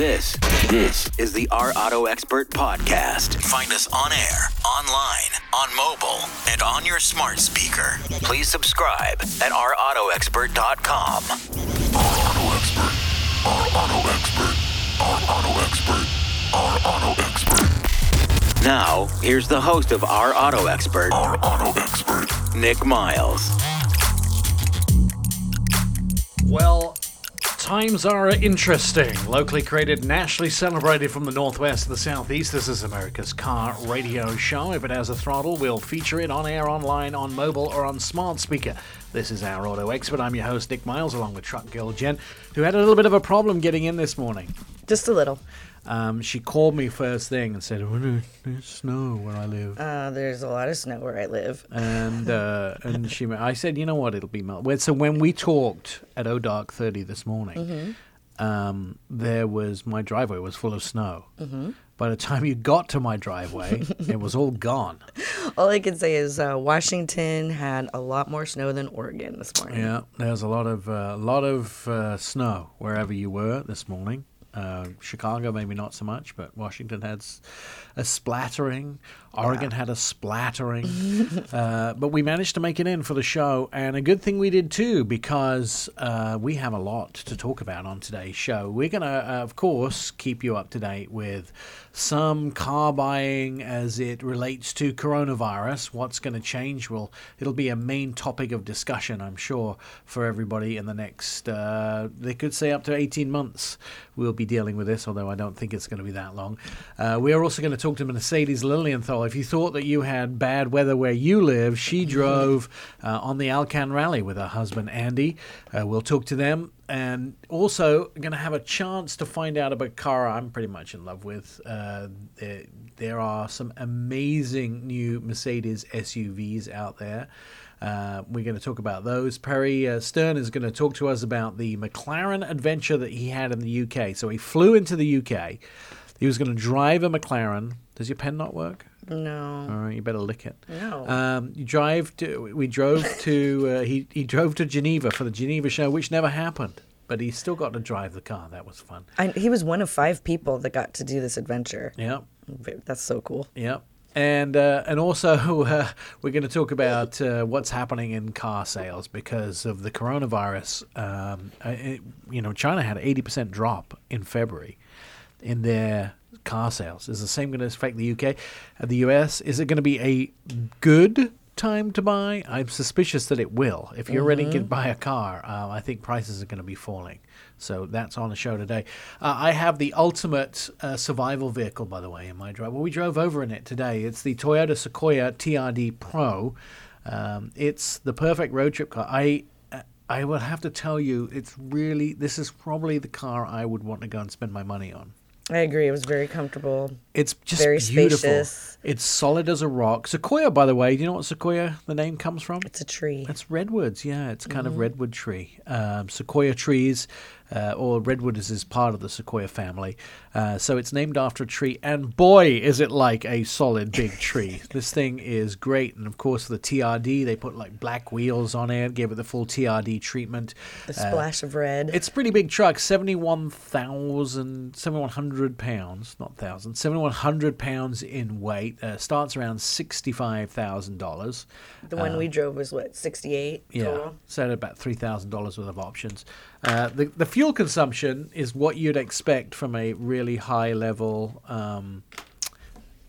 This, this is the Our Auto Expert podcast. Find us on air, online, on mobile, and on your smart speaker. Please subscribe at ourautoexpert.com. Our Auto Expert. Our Auto Expert. Our Auto Expert. Our Auto Expert. Now, here's the host of Our Auto Expert, Our Auto Expert. Nick Miles. Well, times are interesting. Locally created, nationally celebrated from the northwest to the southeast. This is America's car radio show. If it has a throttle, we'll feature it on air, online, on mobile, or on smart speaker. This is our auto expert. I'm your host, Nick Miles, along with Truck Girl Jen, who had a little bit of a problem getting in this morning. Just a little. Um, she called me first thing and said, oh, "There's snow where I live." Uh, there's a lot of snow where I live. and uh, and she, I said, you know what, it'll be melt. So when we talked at O Dark Thirty this morning, um, there was my driveway was full of snow. Mm-hmm. By the time you got to my driveway, it was all gone. All I can say is uh, Washington had a lot more snow than Oregon this morning. Yeah, there was a lot of a lot of uh, snow wherever you were this morning. Uh, Chicago, maybe not so much, but Washington had a splattering. Oregon had a splattering. uh, but we managed to make it in for the show, and a good thing we did too, because uh, we have a lot to talk about on today's show. We're going to, uh, of course, keep you up to date with some car buying as it relates to coronavirus. What's going to change? Well, it'll be a main topic of discussion, I'm sure, for everybody in the next, uh, they could say up to 18 months. We'll be dealing with this, although I don't think it's going to be that long. Uh, we are also going to talk to Mercedes Lilienthal. If you thought that you had bad weather where you live, she drove uh, on the Alcan Rally with her husband Andy. Uh, we'll talk to them and also going to have a chance to find out about a car I'm pretty much in love with. Uh, there, there are some amazing new Mercedes SUVs out there. Uh, we're going to talk about those. Perry uh, Stern is going to talk to us about the McLaren adventure that he had in the UK. So he flew into the UK. He was going to drive a McLaren. Does your pen not work? No. All right, you better lick it. No. Um, you drive to. We drove to. Uh, he he drove to Geneva for the Geneva show, which never happened. But he still got to drive the car. That was fun. I, he was one of five people that got to do this adventure. Yeah, That's so cool. yeah. And uh, and also uh, we're going to talk about uh, what's happening in car sales because of the coronavirus. Um, it, you know, China had an eighty percent drop in February in their car sales. Is the same going to affect the UK, uh, the US? Is it going to be a good time to buy? I'm suspicious that it will. If you're ready to buy a car, uh, I think prices are going to be falling. So that's on the show today. Uh, I have the ultimate uh, survival vehicle, by the way, in my drive. Well, we drove over in it today. It's the Toyota Sequoia TRD Pro. Um, it's the perfect road trip car. I uh, I will have to tell you, it's really this is probably the car I would want to go and spend my money on. I agree. It was very comfortable. It's just Very beautiful. spacious. It's solid as a rock. Sequoia, by the way, do you know what Sequoia the name comes from? It's a tree. It's redwoods, yeah. It's kind of redwood tree. Um, sequoia trees, uh, or redwood is, is part of the sequoia family. Uh, so it's named after a tree. And boy, is it like a solid big tree. this thing is great. And of course, the TRD, they put like black wheels on it, gave it the full TRD treatment. The splash of red. It's a pretty big truck, 71,000, 7,100 pounds, not thousand, 7,100 pounds in weight. Uh, starts around $65,000. the one we drove was what, 68 Yeah, total? so at about three thousand dollars worth of options. Uh, the the fuel consumption is what you'd expect from a really high level, um,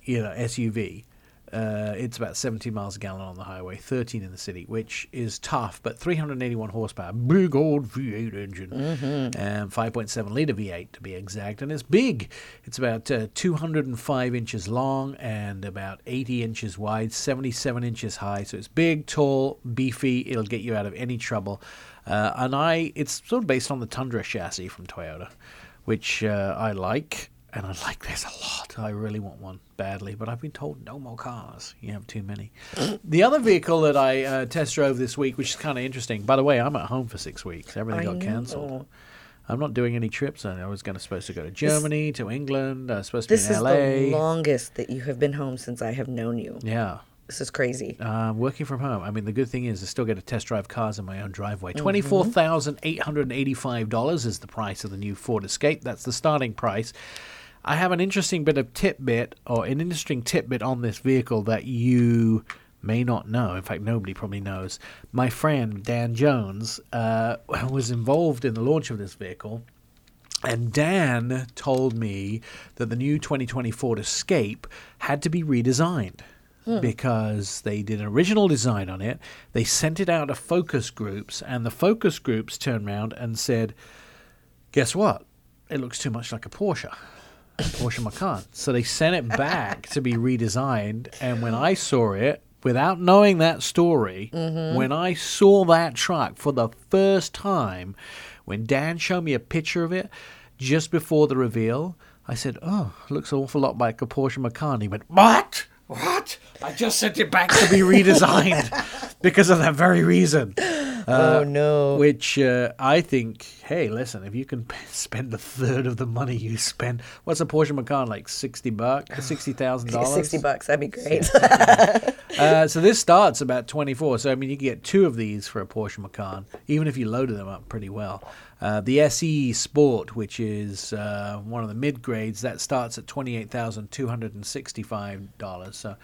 you know, SUV. Uh, it's about 17 miles a gallon on the highway, 13 in the city, which is tough, but 381 horsepower, big old V8 engine, and 5.7 liter V8 to be exact, and it's big. It's about uh, 205 inches long and about 80 inches wide, 77 inches high. So it's big, tall, beefy. It'll get you out of any trouble. Uh, and I, it's sort of based on the Tundra chassis from Toyota, which uh, I like and I like this a lot. I really want one badly, but I've been told no more cars. You have too many. the other vehicle that I uh, test drove this week, which is kind of interesting. By the way, I'm at home for six weeks. Everything I got cancelled. I'm not doing any trips. I was going to supposed to go to Germany, to England. I was supposed to be in LA. This is the longest that you have been home since I have known you. yeah. This is crazy. Uh, working from home. I mean, the good thing is I still get to test drive cars in my own driveway. Twenty-four thousand eight hundred eighty-five dollars is the price of the new Ford Escape. That's the starting price. I have an interesting bit of tidbit, or an interesting tidbit on this vehicle that you may not know. In fact, nobody probably knows. My friend Dan Jones uh, was involved in the launch of this vehicle. And Dan told me that the new 2020 Ford Escape had to be redesigned because they did an original design on it. They sent it out to focus groups, and the focus groups turned around and said, Guess what? It looks too much like a Porsche. Porsche Macan. So they sent it back to be redesigned. And when I saw it, without knowing that story, mm-hmm. when I saw that truck for the first time, when Dan showed me a picture of it just before the reveal, I said, "Oh, looks an awful lot like a Porsche Macan." He went, "What? What? I just sent it back to be redesigned because of that very reason." oh no. Which uh, I think, hey, listen, if you can p- spend a third of the money you spend, what's a Porsche Macan like? Sixty bucks, sixty thousand dollars, Sixty bucks, that'd be great. uh, so this starts about 24. So I mean, you can get two of these for a Porsche Macan, even if you loaded them up pretty well. Uh, the SE Sport, which is uh, one of the mid grades, that starts at $28,265. So,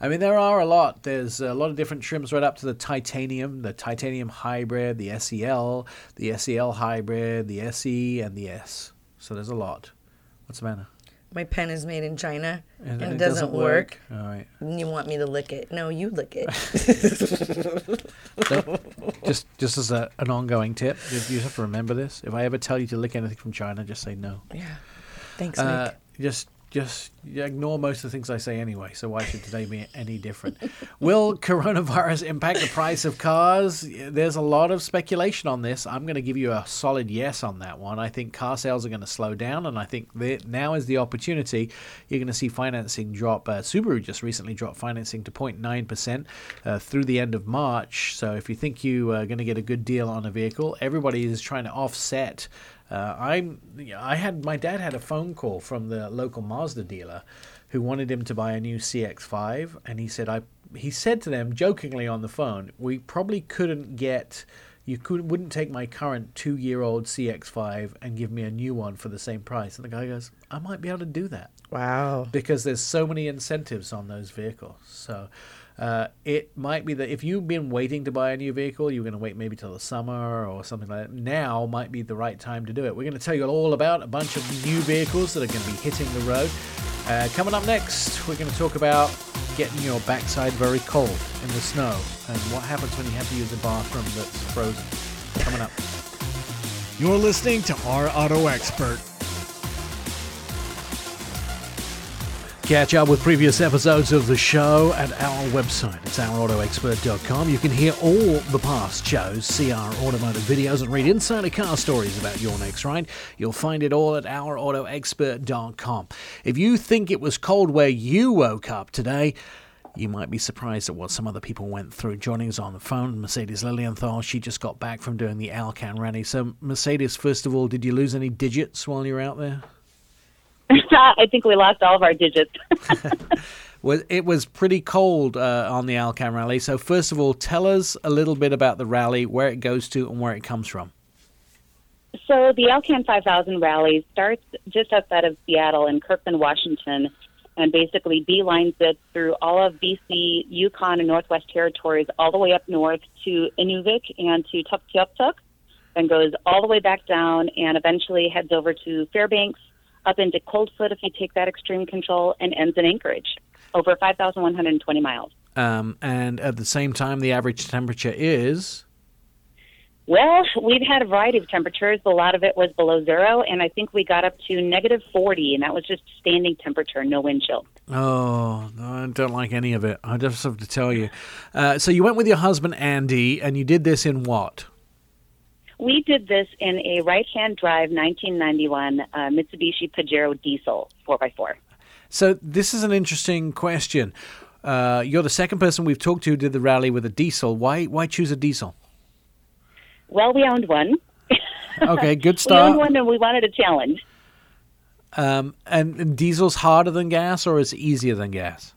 I mean, there are a lot. There's a lot of different trims right up to the titanium, the titanium hybrid, the SEL, the SEL hybrid, the SE, and the S. So there's a lot. What's the matter? My pen is made in China and, And it doesn't, work. All right. And you want me to lick it? No, you lick it. So, just just as a, an ongoing tip, you you have to remember this. If I ever tell you to lick anything from China, just say no. yeah. Thanks, Uh, Nick. just just ignore most of the things I say anyway. So why should today be any different? Will coronavirus impact the price of cars? There's a lot of speculation on this. I'm going to give you a solid yes on that one. I think car sales are going to slow down, and I think now is the opportunity. You're going to see financing drop. Uh, Subaru just recently dropped financing to 0.9 percent uh, through the end of March. So if you think you are going to get a good deal on a vehicle, everybody is trying to offset. Uh, I'm. I had my dad had a phone call from the local Mazda dealer, who wanted him to buy a new CX-5, and he said I. He said to them jokingly on the phone, "We probably couldn't get." You could wouldn't take my current two-year-old CX-5 and give me a new one for the same price. And the guy goes, "I might be able to do that." Wow. because there's so many incentives on those vehicles. So uh, it might be that if you've been waiting to buy a new vehicle, you're going to wait maybe till the summer or something like that. Now might be the right time to do it. We're going to tell you all about a bunch of new vehicles that are going to be hitting the road. Uh, coming up next, we're going to talk about getting your backside very cold in the snow and what happens when you have to use a bathroom that's frozen. Coming up. You're listening to Our Auto Expert. Catch up with previous episodes of the show at our website. It's ourautoexpert.com. You can hear all the past shows, see our automotive videos, and read insider car stories about your next ride. You'll find it all at ourautoexpert.com. If you think it was cold where you woke up today, you might be surprised at what some other people went through. Joining us on the phone, Mercedes Lilienthal. She just got back from doing the Alcan rally. So, Mercedes, first of all, did you lose any digits while you were out there? I think we lost all of our digits. Well, it was pretty cold uh, on the Alcan rally. So, first of all, tell us a little bit about the rally, where it goes to, and where it comes from. so the Alcan 5000 rally starts just outside of Seattle in Kirkland, Washington, and basically beelines it through all of BC, Yukon, and Northwest Territories, all the way up north to Inuvik and to Tuktoyaktuk, then goes all the way back down and eventually heads over to Fairbanks, up into Coldfoot if you take that extreme control, and ends in Anchorage, over 5,120 miles. Um, and at the same time, the average temperature is. Well, we've had a variety of temperatures. A lot of it was below zero, and I think we got up to negative 40, and that was just standing temperature, no wind chill. Oh, I don't like any of it. I just have to tell you. Uh, so, you went with your husband, Andy, and you did this in what? We did this in a right hand drive 1991 uh, Mitsubishi Pajero diesel 4x4. So, this is an interesting question. Uh, you're the second person we've talked to who did the rally with a diesel. Why, why choose a diesel? Well, we owned one. Okay, good start. We owned one, and we wanted a challenge. Um, and, and diesel's harder than gas, or is it easier than gas?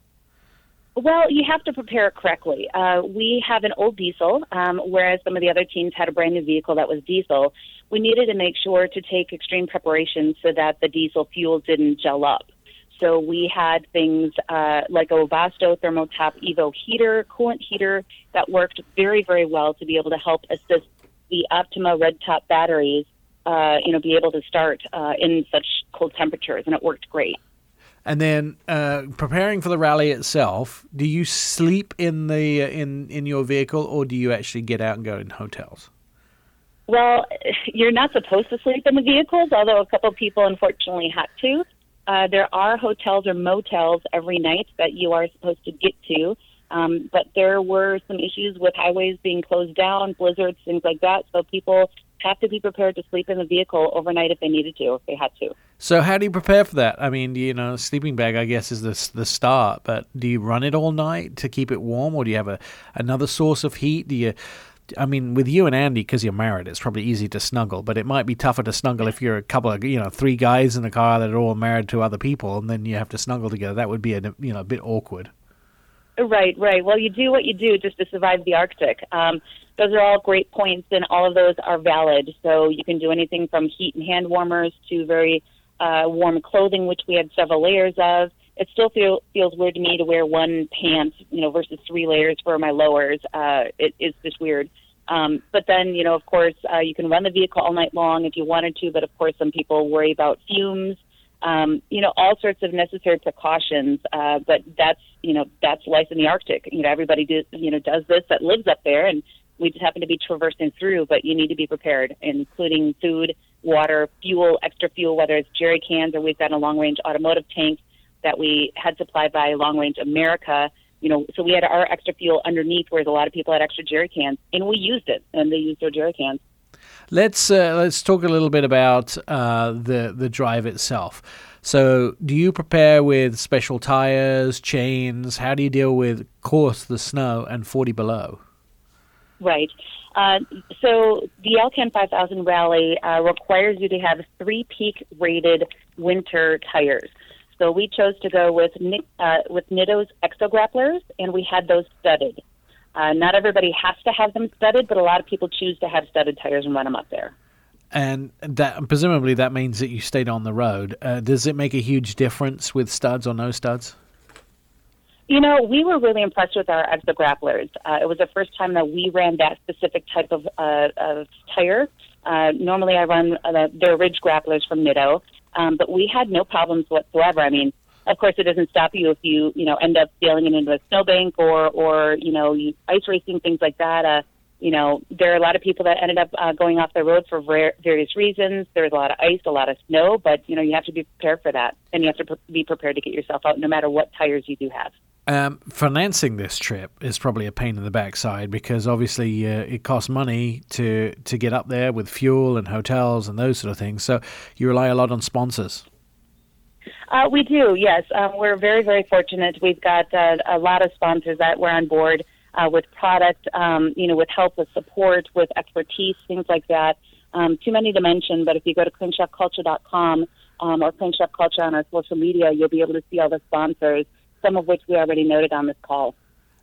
Well, you have to prepare it correctly. Uh, we have an old diesel, um, whereas some of the other teams had a brand new vehicle that was diesel. We needed to make sure to take extreme preparations so that the diesel fuel didn't gel up. So we had things uh, like a Webasto Thermotop Evo heater, coolant heater that worked very, very well to be able to help assist the Optima Red Top batteries, uh, you know, be able to start uh, in such cold temperatures, and it worked great. And then uh, preparing for the rally itself, do you sleep in the uh, in in your vehicle, or do you actually get out and go in hotels? Well, you're not supposed to sleep in the vehicles, although a couple people unfortunately had to. Uh, there are hotels or motels every night that you are supposed to get to, um, but there were some issues with highways being closed down, blizzards, things like that. So people have to be prepared to sleep in the vehicle overnight if they needed to, if they had to. So how do you prepare for that? I mean, you know, sleeping bag, I guess, is the the start. But do you run it all night to keep it warm, or do you have a another source of heat? Do you I mean, with you and Andy, because you're married, it's probably easy to snuggle, but it might be tougher to snuggle if you're a couple of, you know, three guys in the car that are all married to other people, and then you have to snuggle together. That would be a, you know, a bit awkward. Right, right. Well, you do what you do just to survive the Arctic. Um, those are all great points, and all of those are valid. So you can do anything from heat and hand warmers to very uh, warm clothing, which we had several layers of. It still feel, feels weird to me to wear one pant, you know, versus three layers for my lowers. Uh, it, it's just weird. Um, but then, you know, of course, uh, you can run the vehicle all night long if you wanted to. But of course, some people worry about fumes. Um, you know, all sorts of necessary precautions. Uh, but that's, you know, that's life in the Arctic. You know, everybody do, you know, does this that lives up there, and we just happen to be traversing through. But you need to be prepared, including food, water, fuel, extra fuel, whether it's jerry cans or we've got a long range automotive tank that we had supplied by Long Range America. You know, so we had our extra fuel underneath, whereas a lot of people had extra jerry cans, and we used it, and they used their jerry cans. Let's uh, let's talk a little bit about uh, the the drive itself. So, do you prepare with special tires, chains? How do you deal with, of course, the snow and forty below? Right. Uh, so the Alcan 5000 Rally uh, requires you to have three peak rated winter tires. So we chose to go with uh, with Nitto's Exo Grapplers, and we had those studded. Uh, not everybody has to have them studded, but a lot of people choose to have studded tires and run them up there. And that presumably that means that you stayed on the road. Uh, does it make a huge difference with studs or no studs? You know, we were really impressed with our Exo Grapplers. Uh, it was the first time that we ran that specific type of, uh, of tire. Uh, normally, I run uh, the Ridge Grapplers from Nitto, um, but we had no problems whatsoever. I mean, of course, it doesn't stop you if you you know end up sailing it into a snowbank or or you know you ice racing things like that. Uh, you know, there are a lot of people that ended up uh, going off the road for ver- various reasons. There's a lot of ice, a lot of snow, but you know you have to be prepared for that, and you have to pr- be prepared to get yourself out, no matter what tires you do have. Um, financing this trip is probably a pain in the backside because obviously uh, it costs money to to get up there with fuel and hotels and those sort of things. So you rely a lot on sponsors. Uh, we do, yes. Um, we're very, very fortunate. We've got uh, a lot of sponsors that were on board uh, with product, um, you know, with help, with support, with expertise, things like that. Um, too many to mention, but if you go to cleanchefculture.com um, or Clean Chef Culture on our social media, you'll be able to see all the sponsors some of which we already noted on this call.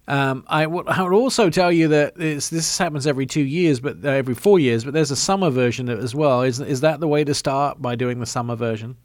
Um, I, w- I would also tell you that this happens every two years, but uh, every four years. But there's a summer version as well. Is is that the way to start by doing the summer version?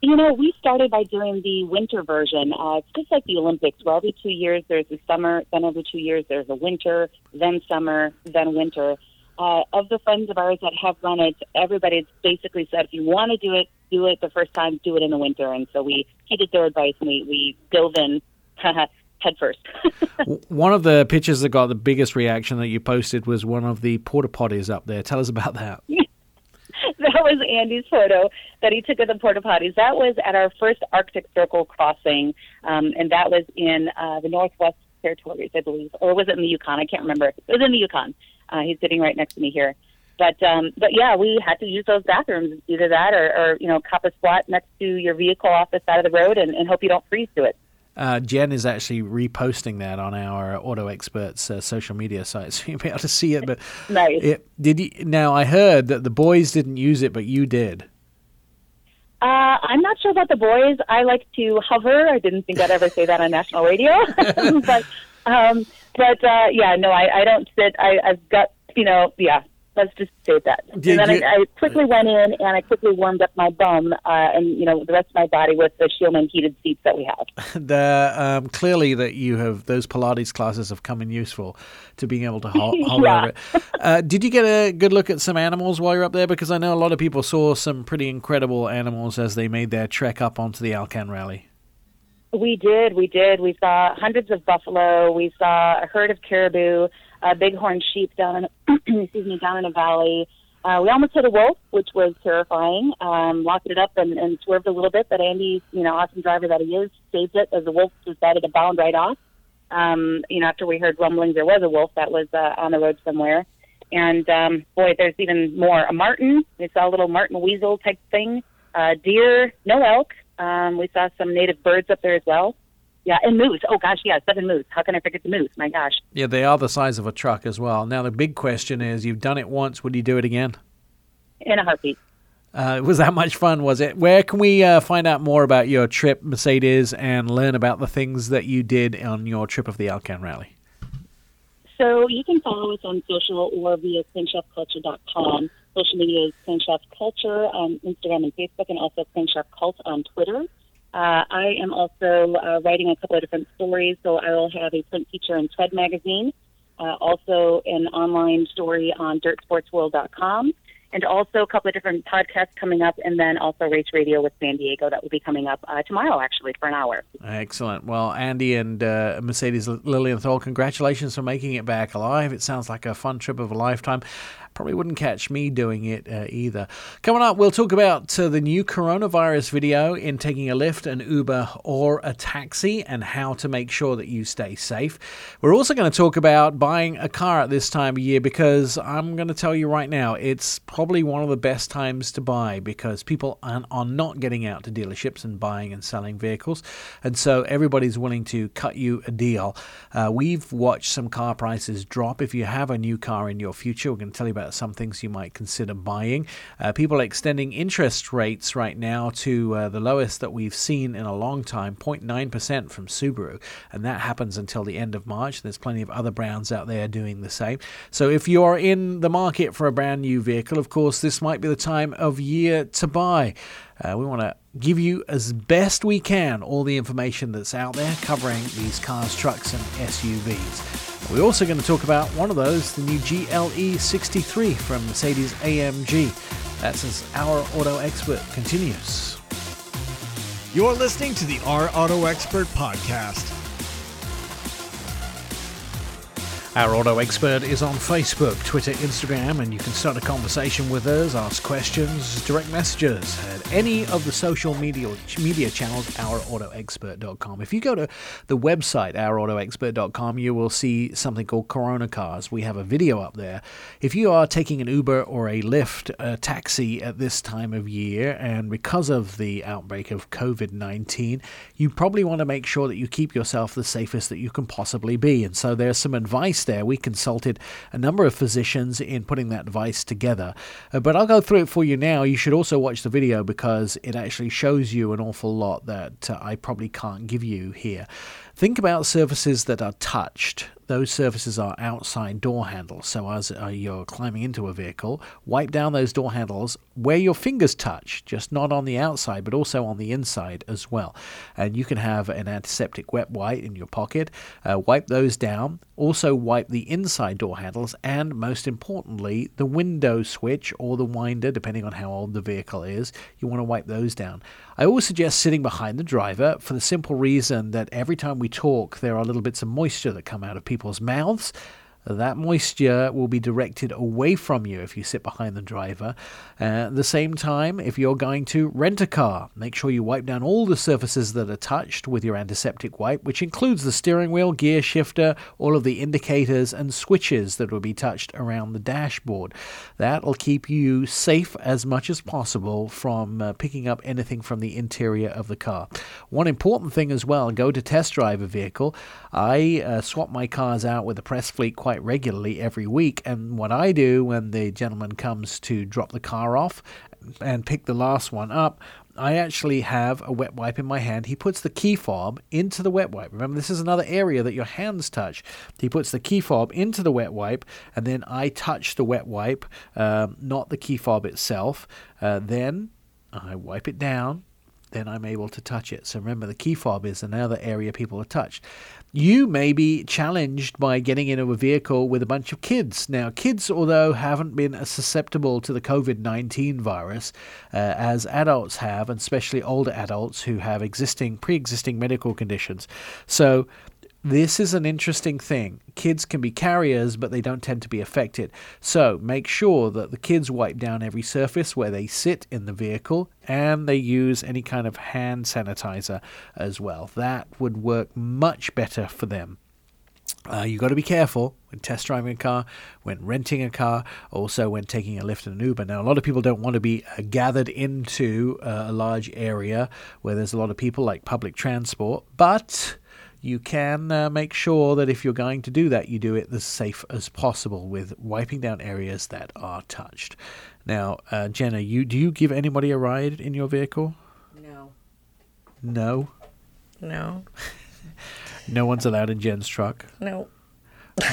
You know, we started by doing the winter version. Uh, it's just like the Olympics, where every two years there's a summer, then every two years there's a winter, then summer, then winter. Uh, of the friends of ours that have run it, everybody's basically said if you want to do it, do it the first time, do it in the winter. And so we heeded their advice and we, we dove in head first. one of the pictures that got the biggest reaction that you posted was one of the porta potties up there. Tell us about that. that was Andy's photo that he took of the porta potties. That was at our first Arctic Circle crossing, um, and that was in uh, the Northwest Territories, I believe, or was it in the Yukon? I can't remember. It was in the Yukon. Uh, he's sitting right next to me here. But um, but yeah, we had to use those bathrooms, either that or, or you know, cop a spot next to your vehicle off the side of the road and, and hope you don't freeze to it. Uh, Jen is actually reposting that on our Auto Experts uh, social media site, so you'll be able to see it. But nice. It, did you, now I heard that the boys didn't use it, but you did. Uh, I'm not sure about the boys. I like to hover. I didn't think I'd ever say that on national radio, but um, but uh, yeah, no, I, I don't sit. I, I've got you know, yeah. Let's just say that. Did and then you- I, I quickly went in and I quickly warmed up my bum uh, and you know the rest of my body with the Shieldman heated seats that we have. The, um, clearly that you have those Pilates classes have come in useful to being able to ho- hover Yeah. over it. Uh, did you get a good look at some animals while you're up there? Because I know a lot of people saw some pretty incredible animals as they made their trek up onto the Alcan Rally. We did, we did. We saw hundreds of buffalo. We saw a herd of caribou, a bighorn sheep down in excuse me down in a valley. Uh, we almost hit a wolf, which was terrifying. Um, locked it up and, and swerved a little bit, but Andy, you know, awesome driver that he is, saved it as the wolf decided to bound right off. Um, you know, after we heard rumblings, there was a wolf that was uh, on the road somewhere. And um, boy, there's even more. A marten. We saw a little marten weasel type thing. Uh, deer. No elk. Um, we saw some native birds up there as well. Yeah, and moose. Oh gosh, yeah, seven moose. How can I forget the moose? My gosh. Yeah, they are the size of a truck as well. Now the big question is, you've done it once. Would you do it again? In a heartbeat. Uh, was that much fun? Was it? Where can we uh, find out more about your trip, Mercedes, and learn about the things that you did on your trip of the Alcan Rally? So you can follow us on social or via cleanchefculture.com. Social media is Clean Culture on Instagram and Facebook, and also Clean Cult on Twitter. Uh, I am also uh, writing a couple of different stories, so I will have a print feature in Tread Magazine, uh, also an online story on dirtsportsworld.com, and also a couple of different podcasts coming up, and then also Race Radio with San Diego that will be coming up uh, tomorrow, actually, for an hour. Excellent. Well, Andy and uh, Mercedes Lilienthal, congratulations for making it back alive. It sounds like a fun trip of a lifetime. Probably wouldn't catch me doing it uh, either. Coming up, we'll talk about uh, the new coronavirus video in taking a lift, an Uber, or a taxi, and how to make sure that you stay safe. We're also going to talk about buying a car at this time of year because I'm going to tell you right now, it's probably one of the best times to buy because people are, not getting out to dealerships and buying and selling vehicles. And so everybody's willing to cut you a deal. Uh, we've watched some car prices drop. If you have a new car in your future, we're going to tell you about some things you might consider buying. Uh, people are extending interest rates right now to uh, the lowest that we've seen in a long time 0.9% from Subaru. And that happens until the end of March. There's plenty of other brands out there doing the same. So if you're in the market for a brand new vehicle, of course, this might be the time of year to buy. Uh, we want to give you as best we can all the information that's out there covering these cars, trucks, and SUVs. We're also going to talk about one of those, the new GLE 63 from Mercedes AMG. That's as our auto expert continues. You're listening to the Our Auto Expert Podcast. Our auto expert is on Facebook, Twitter, Instagram, and you can start a conversation with us, ask questions, direct messages at any of the social media media channels, ourautoexpert.com. If you go to the website, ourautoexpert.com, you will see something called Corona Cars. We have a video up there. If you are taking an Uber or a Lyft, a taxi at this time of year, and because of the outbreak of COVID 19, you probably want to make sure that you keep yourself the safest that you can possibly be. And so there's some advice there. We consulted a number of physicians in putting that advice together. Uh, but I'll go through it for you now. You should also watch the video because it actually shows you an awful lot that uh, I probably can't give you here. Think about surfaces that are touched. Those surfaces are outside door handles. So as uh, you're climbing into a vehicle, wipe down those door handles where your fingers touch, just not on the outside, but also on the inside as well. And you can have an antiseptic wet wipe in your pocket. Uh, wipe those down. Also wipe the inside door handles, and most importantly, the window switch or the winder, depending on how old the vehicle is. You want to wipe those down. I always suggest sitting behind the driver for the simple reason that every time we talk, there are little bits of moisture that come out of people's mouths. That moisture will be directed away from you if you sit behind the driver. At the same time, if you're going to rent a car, make sure you wipe down all the surfaces that are touched with your antiseptic wipe, which includes the steering wheel, gear shifter, all of the indicators and switches that will be touched around the dashboard. That will keep you safe as much as possible from uh, picking up anything from the interior of the car. One important thing as well go to test drive a vehicle. I uh, swap my cars out with the press fleet quite regularly every week. And what I do when the gentleman comes to drop the car off and pick the last one up, I actually have a wet wipe in my hand. He puts the key fob into the wet wipe. Remember, this is another area that your hands touch. He puts the key fob into the wet wipe, and then I touch the wet wipe, um, not the key fob itself. Uh, then I wipe it down. Then I'm able to touch it. So remember, the key fob is another area people are touched. You may be challenged by getting into a vehicle with a bunch of kids. Now, kids, although haven't been as susceptible to the COVID 19 virus uh, as adults have, and especially older adults who have existing, pre existing medical conditions. So, this is an interesting thing. Kids can be carriers, but they don't tend to be affected. So make sure that the kids wipe down every surface where they sit in the vehicle and they use any kind of hand sanitizer as well. That would work much better for them. Uh, you got to be careful when test driving a car, when renting a car, also when taking a Lyft and an Uber. Now, a lot of people don't want to be uh, gathered into uh, a large area where there's a lot of people, like public transport, but you can uh, make sure that if you're going to do that, you do it as safe as possible with wiping down areas that are touched. Now, uh, Jenna, you do you give anybody a ride in your vehicle? No. No, No. no one's allowed in Jen's truck. No.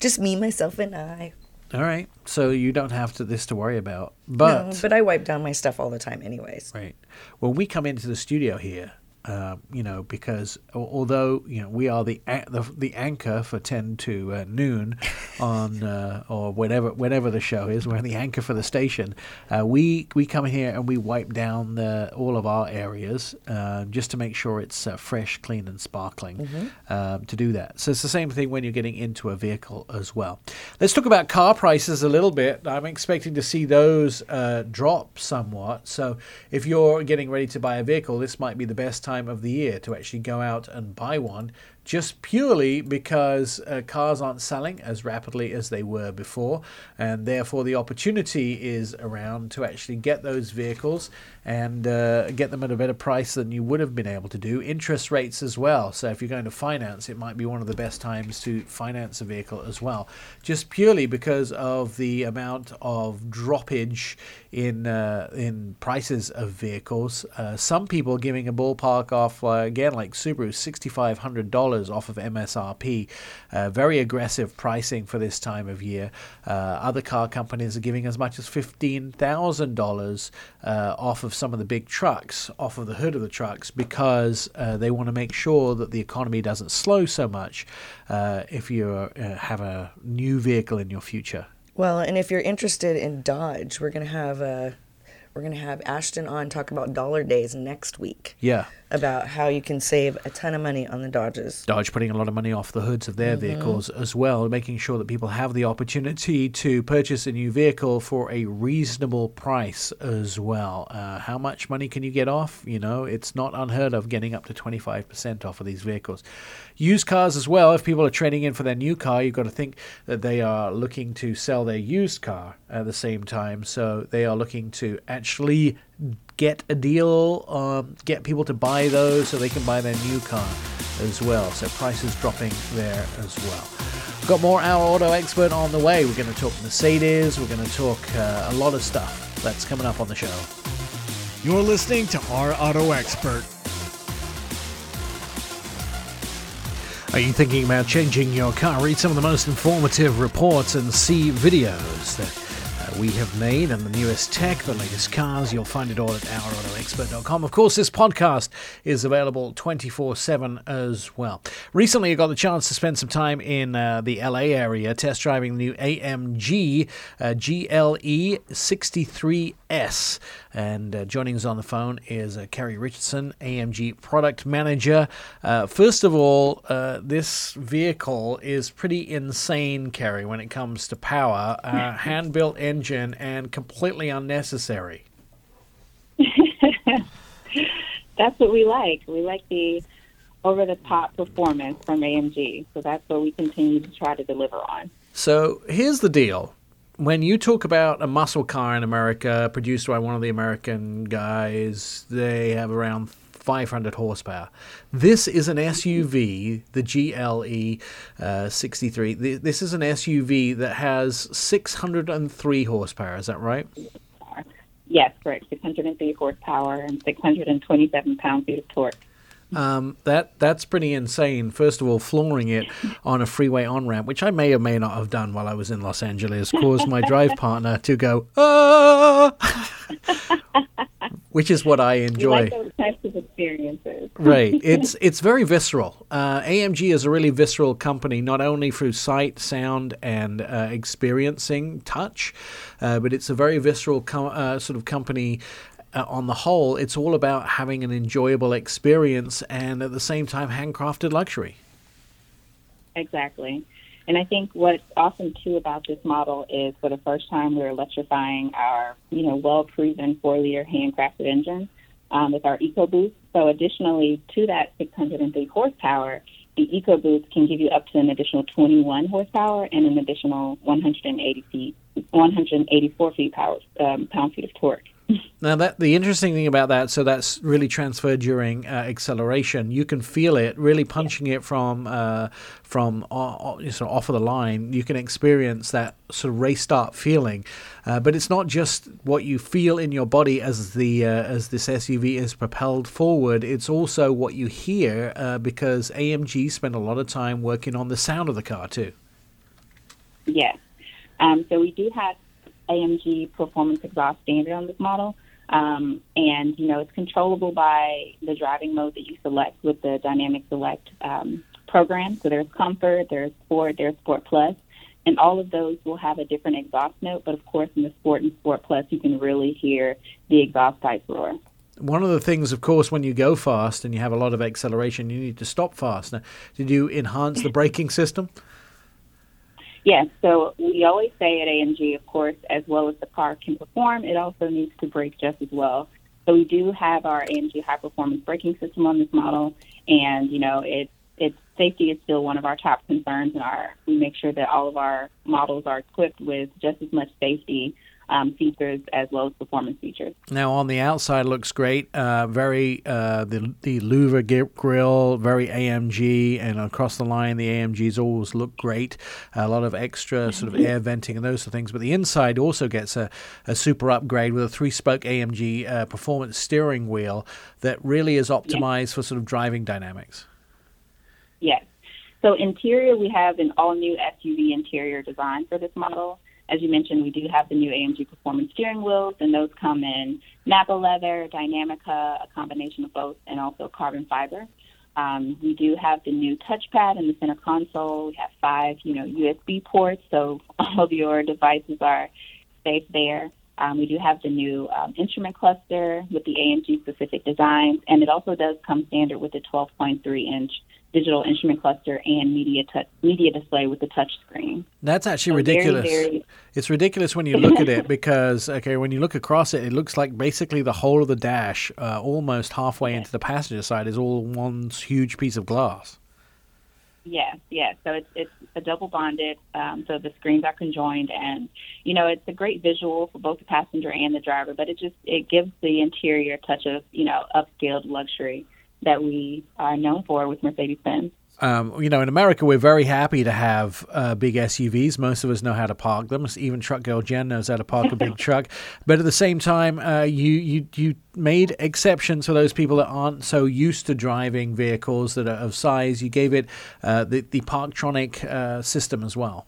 Just me, myself, and I. All right, so you don't have to this to worry about. no, But but I wipe down my stuff all the time, anyways. Right. When we come into the studio here, uh, you know, because although you know we are the the, the anchor for ten to uh, noon on uh, or whenever whenever the show is, we're the anchor for the station. Uh, we we come here and we wipe down the, all of our areas uh, just to make sure it's uh, fresh, clean, and sparkling. Um, to do that, so it's the same thing when you're getting into a vehicle as well. Let's talk about car prices a little bit. I'm expecting to see those uh, drop somewhat. So if you're getting ready to buy a vehicle, this might be the best time of the year to actually go out and buy one. Just purely because uh, cars aren't selling as rapidly as they were before, and therefore the opportunity is around to actually get those vehicles and uh, get them at a better price than you would have been able to do. Interest rates as well. So if you're going to finance, it might be one of the best times to finance a vehicle as well, just purely because of the amount of droppage in uh, in prices of vehicles. Uh, some people giving a ballpark off uh, again, like Subaru, sixty five hundred dollars off of MSRP. Uh, very aggressive pricing for this time of year. Uh, other car companies are giving as much as fifteen thousand dollars uh, off of some of the big trucks, off of the hood of the trucks, because uh, they want to make sure that the economy doesn't slow so much uh, if you uh, have a new vehicle in your future. Well, and if you're interested in Dodge, we're gonna have uh, we're gonna have Ashton on talk about dollar days next week Yeah. About how you can save a ton of money on the Dodges. Dodge putting a lot of money off the hoods of their vehicles as well, making sure that people have the opportunity to purchase a new vehicle for a reasonable price as well. Uh, how much money can you get off? You know, it's not unheard of getting up to 25% off of these vehicles. Used cars as well, if people are trading in for their new car, you've got to think that they are looking to sell their used car at the same time. So they are looking to actually get a deal, um, get people to buy those so they can buy their new car as well. So prices dropping there as well. Got more Our Auto Expert on the way. We're going to talk Mercedes. We're going to talk uh, a lot of stuff. That's coming up on the show. You're listening to Our Auto Expert. Are you thinking about changing your car? Read some of the most informative reports and see videos that we have made and the newest tech, the latest cars. You'll find it all at ourautoexpert.com. Of course, this podcast is available 24 7 as well. Recently, I got the chance to spend some time in uh, the LA area test driving the new AMG uh, GLE 63S. And uh, joining us on the phone is uh, Kerry Richardson, AMG product manager. Uh, first of all, uh, this vehicle is pretty insane, Kerry, when it comes to power. Hand built engine and completely unnecessary. That's what we like. We like the over the top performance from AMG. So that's what we continue to try to deliver on. So here's the deal. When you talk about a muscle car in America produced by one of the American guys, they have around 500 horsepower. This is an SUV, the GLE uh, 63. Th- This is an SUV that has 603 horsepower. Is that right? Yes, correct. 603 horsepower and 627 pound-feet of torque. Um, that that's pretty insane. First of all, flooring it on a freeway on ramp, which I may or may not have done while I was in Los Angeles, caused my drive partner to go ah, which is what I enjoy. like those types of experiences. right. It's it's very visceral. Uh, AMG is a really visceral company, not only through sight, sound, and uh, experiencing touch, uh, but it's a very visceral com- uh, sort of company. Uh, on the whole, it's all about having an enjoyable experience and at the same time handcrafted luxury. Exactly. And I think what's awesome too about this model is for the first time we're electrifying our, you know, well-proven four-liter handcrafted engine um, with our EQ Boost. So additionally to that 603 horsepower, the EQ Boost can give you up to an additional 21 horsepower and an additional 180 feet, 184 feet power, um, pound-feet of torque. Now that the interesting thing about that, so that's really transferred during uh, acceleration. You can feel it really punching it from uh, from o- sort of off of the line. You can experience that sort of race start feeling, uh, but it's not just what you feel in your body as the uh, as this SUV is propelled forward. It's also what you hear uh, because AMG spent a lot of time working on the sound of the car too. Yes. Um, so we do have AMG performance exhaust standard on this model. Um, and, you know, it's controllable by the driving mode that you select with the Dynamic Select um, program. So there's Comfort, there's Sport, there's Sport Plus, and all of those will have a different exhaust note. But of course, in the Sport and Sport Plus, you can really hear the exhaust pipes roar. One of the things, of course, when you go fast and you have a lot of acceleration, you need to stop fast. Now, did you enhance the braking system? Yes, so we always say at AMG, of course, as well as the car can perform, it also needs to brake just as well. So we do have our AMG high performance braking system on this model, and you know, it's it's safety is still one of our top concerns, and our we make sure that all of our models are equipped with just as much safety um, features as well as performance features. Now on the outside looks great. Uh, very uh, the the louver grill, very AMG, and across the line the AMGs always look great. A lot of extra sort of air venting and those sort of things. But the inside also gets a, a super upgrade with a three spoke AMG uh, performance steering wheel that really is optimized for sort of driving dynamics. Yes. So interior, we have an all new SUV interior design for this model. As you mentioned, we do have the new AMG Performance steering wheels, and those come in Nappa leather, Dinamica, a combination of both, and also carbon fiber. Um, we do have the new touchpad in the center console. We have five, you know, USB ports, so all of your devices are safe there. Um, we do have the new um, instrument cluster with the AMG specific designs, and it also does come standard with the 12.3 inch digital instrument cluster and media touch, media display with the touch screen. That's actually So ridiculous. very- It's ridiculous when you look at it because okay, when you look across it, it looks like basically the whole of the dash, uh, almost halfway into the passenger side, is all one huge piece of glass. Yes, yes. So it's it's a double bonded, um, so the screens are conjoined, and you know it's a great visual for both the passenger and the driver. But it just it gives the interior a touch of you know upscaled luxury that we are known for with Mercedes Benz. Um, you know, in America, we're very happy to have uh, big SUVs. Most of us know how to park them. Even truck girl Jen knows how to park a big truck. But at the same time, uh, you you you made exceptions for those people that aren't so used to driving vehicles that are of size. You gave it uh, the the Parktronic uh, system as well.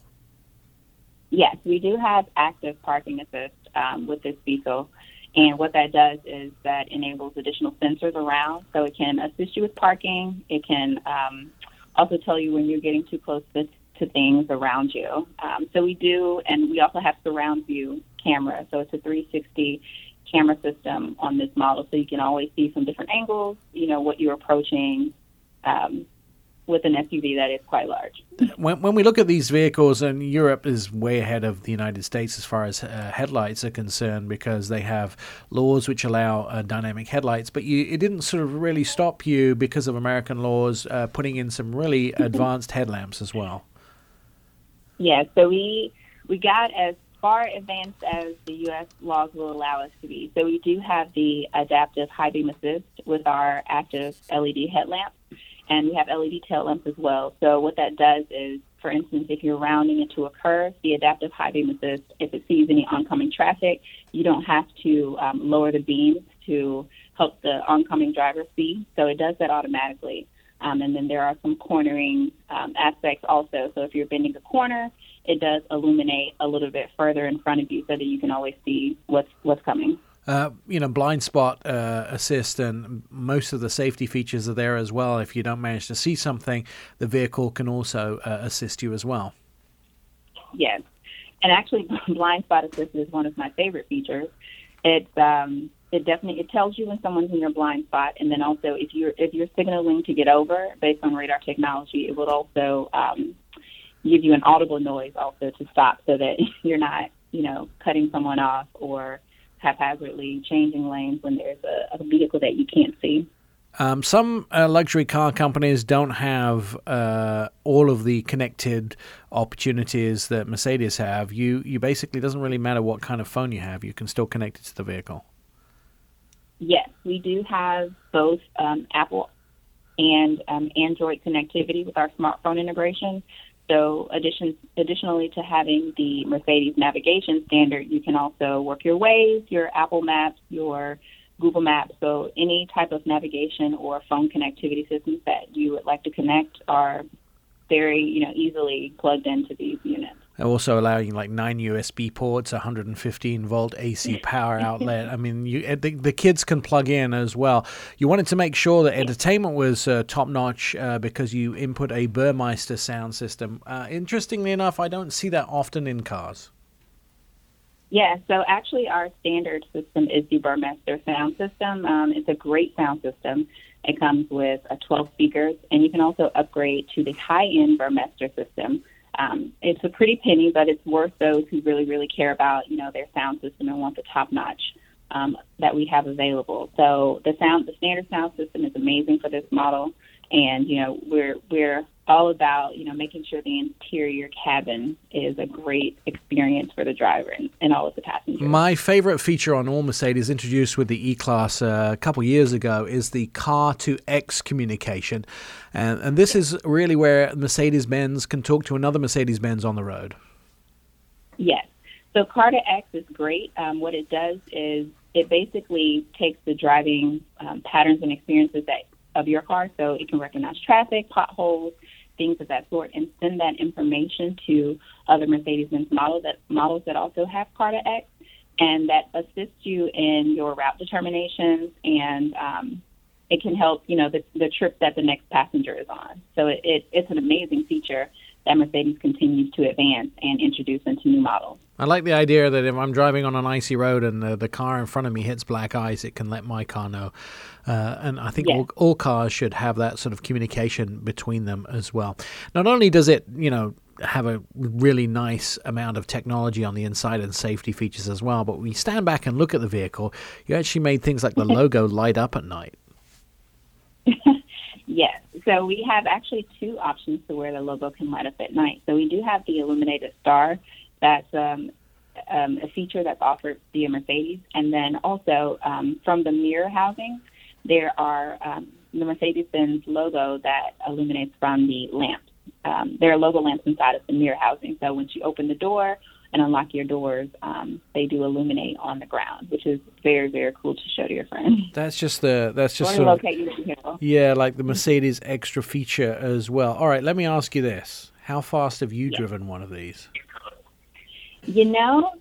Yes, we do have active parking assist um, with this vehicle. And what that does is that enables additional sensors around. So it can assist you with parking. It can um, also tell you when you're getting too close to, to things around you. Um, so we do, and we also have surround view camera. So it's a 360 camera system on this model. So you can always see from different angles, you know, what you're approaching um, with an SUV that is quite large. when, when we look at these vehicles, and Europe is way ahead of the United States as far as uh, headlights are concerned because they have laws which allow uh, dynamic headlights. But you, it didn't sort of really stop you because of American laws uh, putting in some really advanced headlamps as well. Yeah, so we we got as far advanced as the U.S. laws will allow us to be. So we do have the adaptive high beam assist with our active LED headlamp, and we have LED tail lamps as well. So what that does is, for instance, if you're rounding into a curve, the adaptive high beam assist, if it sees any oncoming traffic, you don't have to um, lower the beams to help the oncoming driver see. So it does that automatically. Um, and then there are some cornering um, aspects also. So if you're bending a corner, it does illuminate a little bit further in front of you so that you can always see what's what's coming. Uh, you know, blind spot uh, assist and most of the safety features are there as well. If you don't manage to see something, the vehicle can also uh, assist you as well. Yes, and actually, blind spot assist is one of my favorite features. It's um, it definitely it tells you when someone's in your blind spot, and then also if you're if you're signaling to get over based on radar technology, it will also um, give you an audible noise also to stop, so that you're not you know cutting someone off or haphazardly changing lanes when there's a, a vehicle that you can't see. Um, some uh, luxury car companies don't have uh, all of the connected opportunities that Mercedes have. You you basically doesn't really matter what kind of phone you have. You can still connect it to the vehicle. Yes, we do have both um, Apple and um, Android connectivity with our smartphone integration. So, addition, additionally to having the Mercedes navigation standard, you can also work your Waze, your Apple Maps, your Google Maps. So, any type of navigation or phone connectivity systems that you would like to connect are very, you know, easily plugged into these units. Also allowing like nine USB ports, 115 volt AC power outlet. I mean, you, the, the kids can plug in as well. You wanted to make sure that entertainment was uh, top notch uh, because you input a Burmester sound system. Uh, interestingly enough, I don't see that often in cars. Yeah, so actually, our standard system is the Burmester sound system. Um, it's a great sound system. It comes with uh, 12 speakers, and you can also upgrade to the high end Burmester system um, it's a pretty penny, but it's worth those who really, really care about you know their sound system and want the top notch um, that we have available. So the sound, the standard sound system is amazing for this model, and you know we're we're all about you know making sure the interior cabin is a great experience for the driver and, and all of the passengers. My favorite feature on all Mercedes, introduced with the E-Class uh, a couple years ago, is the car to X communication, and, and this is really where Mercedes-Benz can talk to another Mercedes-Benz on the road. Yes. So car to X is great. Um, what it does is it basically takes the driving um, patterns and experiences that of your car, so it can recognize traffic, potholes, things of that sort, and send that information to other Mercedes-Benz models that models that also have car to X, and that assists you in your route determinations, and um, it can help you know the, the trip that the next passenger is on. So it, it, it's an amazing feature that Mercedes continues to advance and introduce into new models. I like the idea that if I'm driving on an icy road and the, the car in front of me hits black ice, it can let my car know. Uh, and I think Yes. all, all cars should have that sort of communication between them as well. Not only does it, you know, have a really nice amount of technology on the inside and safety features as well, but when you stand back and look at the vehicle, you actually made things like the logo light up at night. Yes. So we have actually two options to where the logo can light up at night. So we do have the illuminated star. That's um, um, a feature that's offered via Mercedes. And then also um, from the mirror housing, there are um, the Mercedes-Benz logo that illuminates from the lamps. Um, there are logo lamps inside of the mirror housing. So once you open the door and unlock your doors, um, they do illuminate on the ground, which is very, very cool to show to your friends. That's just the that's just sort of yeah, like the Mercedes extra feature as well. All right, let me ask you this: How fast have you driven one of these? You know,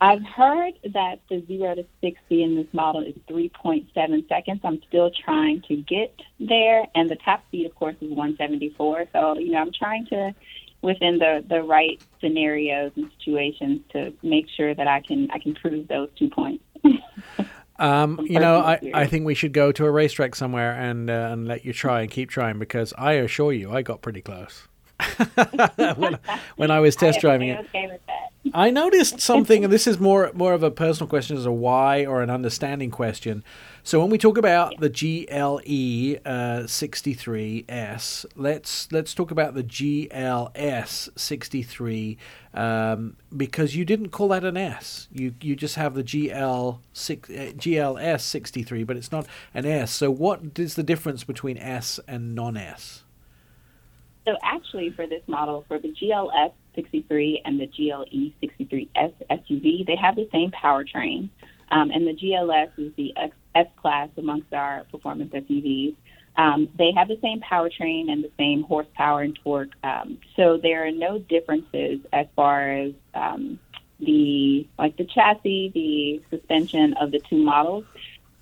I've heard that the zero to sixty in this model is three point seven seconds. I'm still trying to get there, and the top speed, of course, is one seventy four. So you know, I'm trying to within the the right scenarios and situations to make sure that I can I can prove those two points. Um, you know, I, I think we should go to a racetrack somewhere and uh, and let you try and keep trying because I assure you, I got pretty close. When, when I was test driving I'm it. okay. I noticed something, and this is more more of a personal question as a why or an understanding question. So when we talk about the GLE uh, 63S, let's let's talk about the GLS 63 um, because you didn't call that an S. You you just have the GL six, uh, GLS 63, but it's not an S. So what is the difference between S and non-S? So actually, for this model, for the GLS 63 and the GLE 63S SUV, they have the same powertrain. Um, and the GLS is the S class amongst our performance SUVs. Um, they have the same powertrain and the same horsepower and torque. Um, so there are no differences as far as um, the like the chassis, the suspension of the two models.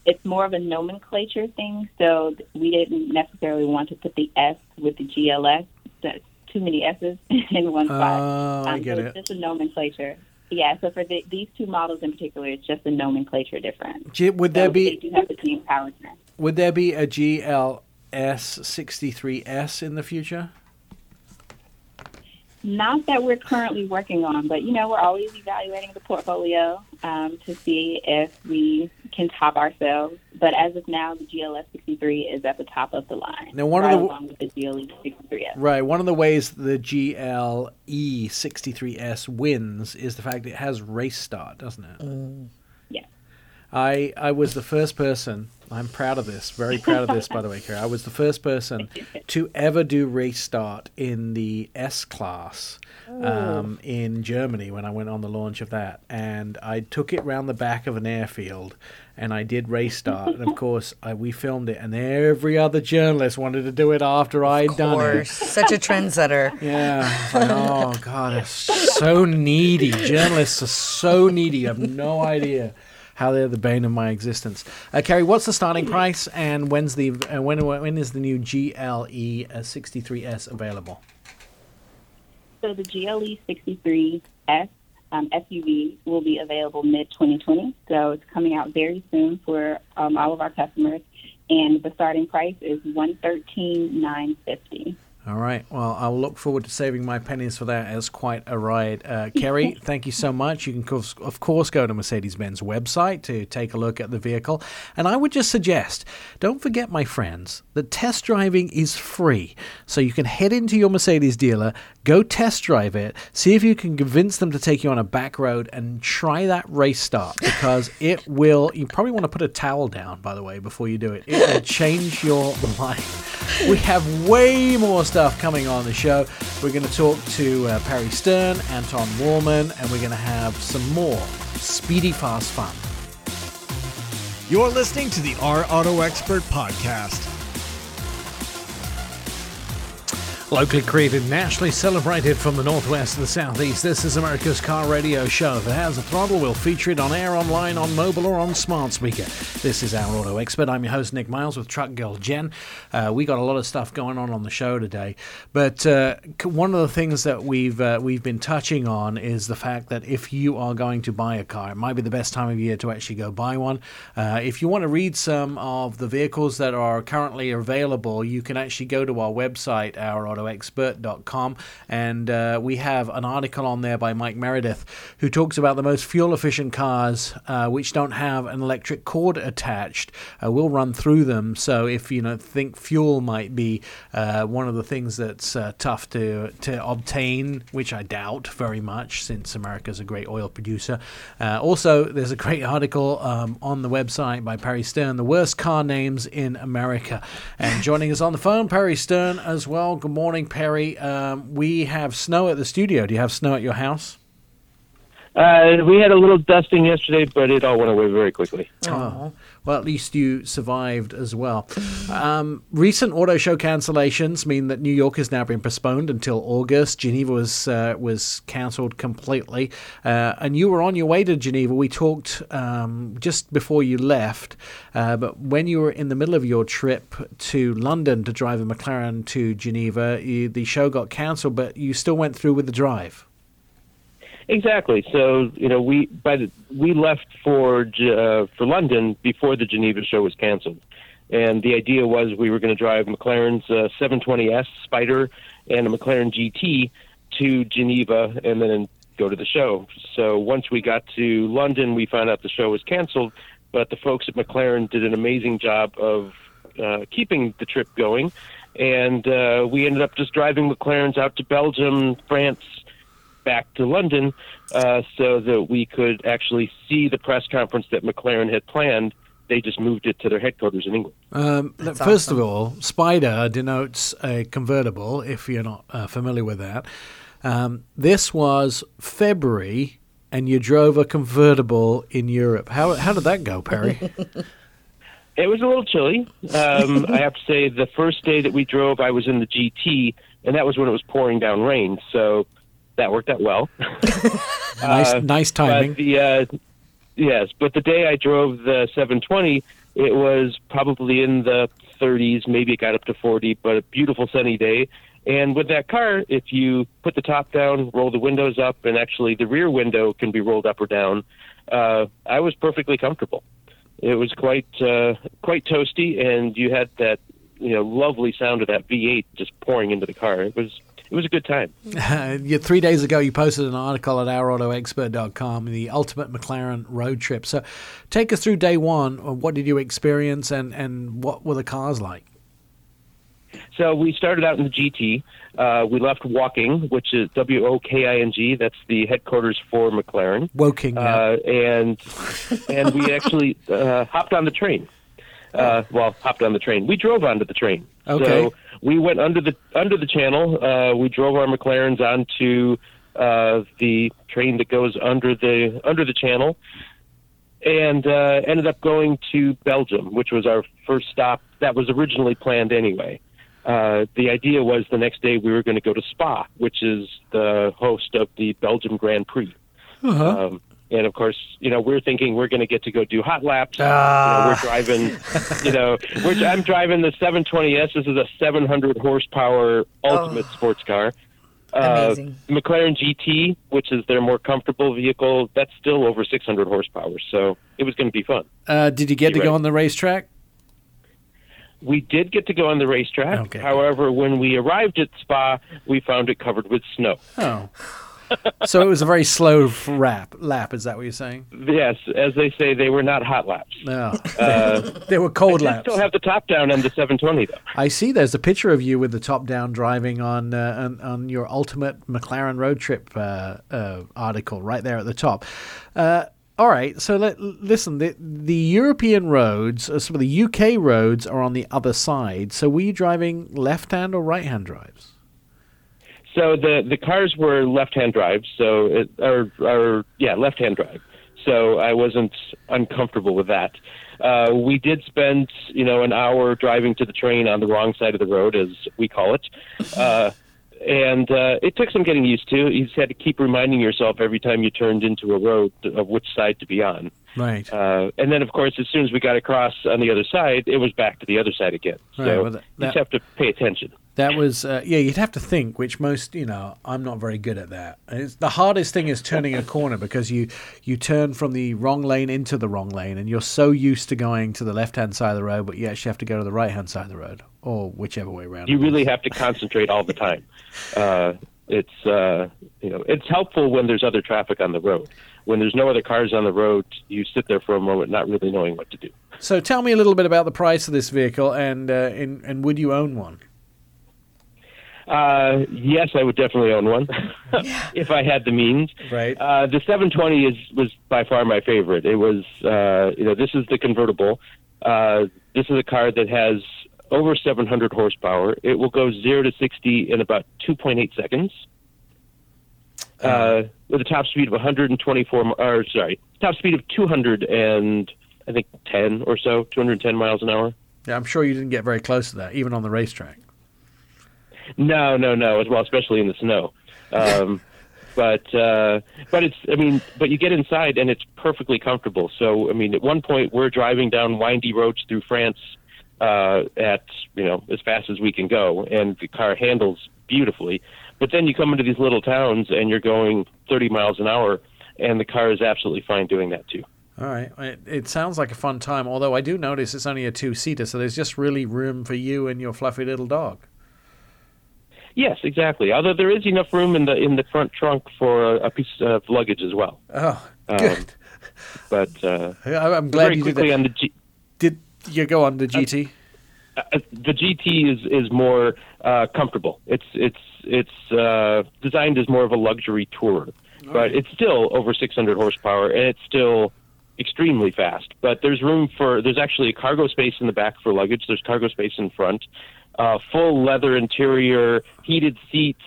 It's more of a nomenclature thing. So we didn't necessarily want to put the S with the GLS. That's too many S's in one spot. Oh, I Um, get so it. It's just a nomenclature. Yeah, so for the, these two models in particular, it's just a nomenclature difference. G- Would there be They do have the same powertrain. Would there be a GLS 63S in the future? Not that we're currently working on, but you know, we're always evaluating the portfolio um, to see if we can top ourselves. But as of now, the GLS 63 is at the top of the line. Now, one of right the- along with the GLE 63S. Right. One of the ways the GLE 63S wins is the fact it has race start, doesn't it? Yeah. I I was the first person. I'm proud of this. Very proud of this, by the way, Kara. I was the first person to ever do race start in the S class um, in Germany when I went on the launch of that, and I took it round the back of an airfield, and I did race start, and of course I, we filmed it, and every other journalist wanted to do it after I'd done it. such a trendsetter. Yeah. Like, oh God, it's so needy. Journalists are so needy. You have no idea how they're the bane of my existence. Uh, Carrie, what's the starting price, and when's the uh, when when is the new GLE uh, 63s available? So the GLE 63S um, SUV will be available mid 2020. So it's coming out very soon for um, all of our customers, and the starting price is 113,950. All right. Well, I'll look forward to saving my pennies for that as quite a ride. Uh, Kerry, thank you so much. You can, of course, go to Mercedes Benz website to take a look at the vehicle. And I would just suggest don't forget, my friends, that test driving is free. So you can head into your Mercedes dealer, go test drive it, see if you can convince them to take you on a back road and try that race start because it will. You probably want to put a towel down, by the way, before you do it. It will change your life. We have way more stuff coming on the show. We're going to talk to uh, Perry Stern, Anton Wahlman, and we're going to have some more speedy fast fun. You're listening to the Our Auto Expert Podcast. Locally created, nationally celebrated from the northwest to the southeast, this is America's car radio show. If it has a throttle, we'll feature it on air, online, on mobile, or on smart speaker. This is our auto expert. I'm your host, Nick Miles, with Truck Girl Jen. Uh, we got a lot of stuff going on on the show today, but uh, one of the things that we've uh, we've been touching on is the fact that if you are going to buy a car, it might be the best time of year to actually go buy one. Uh, if you want to read some of the vehicles that are currently available, you can actually go to our website, ourautoexpert.com, and uh, we have an article on there by Mike Meredith who talks about the most fuel efficient cars uh, which don't have an electric cord attached. Uh, we'll run through them. So if you know think fuel might be uh, one of the things that's uh, tough to to obtain, which I doubt very much, since America's a great oil producer. Uh, also, there's a great article um, on the website by Perry Stern, the worst car names in America. And joining us on the phone, Perry Stern as well. Good morning, Perry. Um, we have snow at the studio. Do you have snow at your house? Uh, we had a little dusting yesterday, but it all went away very quickly. Oh, well, at least you survived as well. Um, recent auto show cancellations mean that New York has now been postponed until August. Geneva was uh, was cancelled completely, uh, and you were on your way to Geneva. We talked um, just before you left, uh, but when you were in the middle of your trip to London to drive a McLaren to Geneva, you, the show got cancelled, but you still went through with the drive. Exactly. So you know, we by the, we left for uh, for London before the Geneva show was canceled, and the idea was we were going to drive McLaren's uh, 720S Spider and a McLaren GT to Geneva, and then go to the show. So once we got to London, we found out the show was canceled, but the folks at McLaren did an amazing job of uh, keeping the trip going, and uh, we ended up just driving McLarens out to Belgium, France, back to London, uh, so that we could actually see the press conference that McLaren had planned. They just moved it to their headquarters in England. Um, first of all, Spider denotes a convertible, if you're not uh, familiar with that. Um, this was February, and you drove a convertible in Europe. How, how did that go, Perry? It was a little chilly. Um, I have to say, the first day that we drove, I was in the GT, and that was when it was pouring down rain. So that worked out well. nice, nice timing. But the uh, yes, but the day I drove the 720, it was probably in the 30s, maybe it got up to 40, but a beautiful sunny day. And with that car, if you put the top down, roll the windows up, and actually the rear window can be rolled up or down, uh, I was perfectly comfortable. It was quite uh, quite toasty, and you had that you know lovely sound of that V8 just pouring into the car. It was it was a good time. Yeah, three days ago, you posted an article at ourautoexpert.com, the ultimate McLaren road trip. So take us through day one. What did you experience, and, and what were the cars like? So we started out in the GT. Uh, we left Woking, which is W O K I N G. That's the headquarters for McLaren. Woking, yeah. Uh, and and we actually uh, hopped on the train. Uh, well, hopped on the train. We drove onto the train. Okay. So we went under the under the channel. Uh, we drove our McLarens onto uh, the train that goes under the under the channel, and uh, ended up going to Belgium, which was our first stop. That was originally planned anyway. Uh, the idea was the next day we were going to go to Spa, which is the host of the Belgium Grand Prix. Uh-huh. Um, and of course, you know, we're thinking we're going to get to go do hot laps. Ah. You know, we're driving, you know, we're, I'm driving the 720S. This is a 700 horsepower ultimate sports car. Uh, Amazing. McLaren GT, which is their more comfortable vehicle, that's still over 600 horsepower. So it was going to be fun. Uh, did you get to You're go on the racetrack? We did get to go on the racetrack. Okay. However, when we arrived at Spa, we found it covered with snow. Oh. So it was a very slow rap, lap, is that what you're saying? Yes, as they say, they were not hot laps. No. Uh, they were cold I laps. still have the top down on the 720 though. I see there's a picture of you with the top down driving on uh, on, on your ultimate McLaren road trip uh, uh, article right there at the top. Uh, all right, so let, listen, the, the European roads, uh, some of the UK roads are on the other side. So were you driving left hand or right hand drives? So the the cars were left-hand drive, so it, or or yeah, left-hand drive. So I wasn't uncomfortable with that. Uh, we did spend you know an hour driving to the train on the wrong side of the road, as we call it. Uh, and uh, it took some getting used to. You just had to keep reminding yourself every time you turned into a road of which side to be on. Right. Uh, and then, of course, as soon as we got across on the other side, it was back to the other side again. Right, So well, that- you just have to pay attention. That was uh, yeah. You'd have to think, which most you know, I'm not very good at that. It's, the hardest thing is turning a corner because you you turn from the wrong lane into the wrong lane, and you're so used to going to the left hand side of the road, but you actually have to go to the right hand side of the road, or whichever way around. you really have to concentrate all the time. Uh, it's uh, you know it's helpful when there's other traffic on the road. When there's no other cars on the road, you sit there for a moment, not really knowing what to do. So tell me a little bit about the price of this vehicle, and uh, and, and would you own one? Uh, yes, I would definitely own one if I had the means. Right. Uh, the 720 is was by far my favorite. It was uh, you know this is the convertible. Uh, this is a car that has over 700 horsepower. It will go zero to 60 in about 2.8 seconds. Uh, with a top speed of 124, or sorry, top speed of 200 and I think 10 or so, 210 miles an hour. Yeah, I'm sure you didn't get very close to that, even on the racetrack. No, no, no. As well, especially in the snow. Um, but uh, but it's I mean, but you get inside and it's perfectly comfortable. So I mean, at one point we're driving down windy roads through France uh, at you know as fast as we can go, and the car handles beautifully. But then you come into these little towns and you're going 30 miles an hour, and the car is absolutely fine doing that too. All right, it, it sounds like a fun time. Although I do notice it's only a two seater, so there's just really room for you and your fluffy little dog. Yes, exactly. Although there is enough room in the in the front trunk for a, a piece of luggage as well. Oh, Um, good. But uh, I'm glad very you did quickly that. on the G- Did you go on the GT? uh, the GT is is more uh, comfortable. It's it's it's uh, designed as more of a luxury tourer, but it's still over 600 horsepower and it's still extremely fast. But there's room for there's actually a cargo space in the back for luggage. There's cargo space in front, uh, full leather interior, heated seats.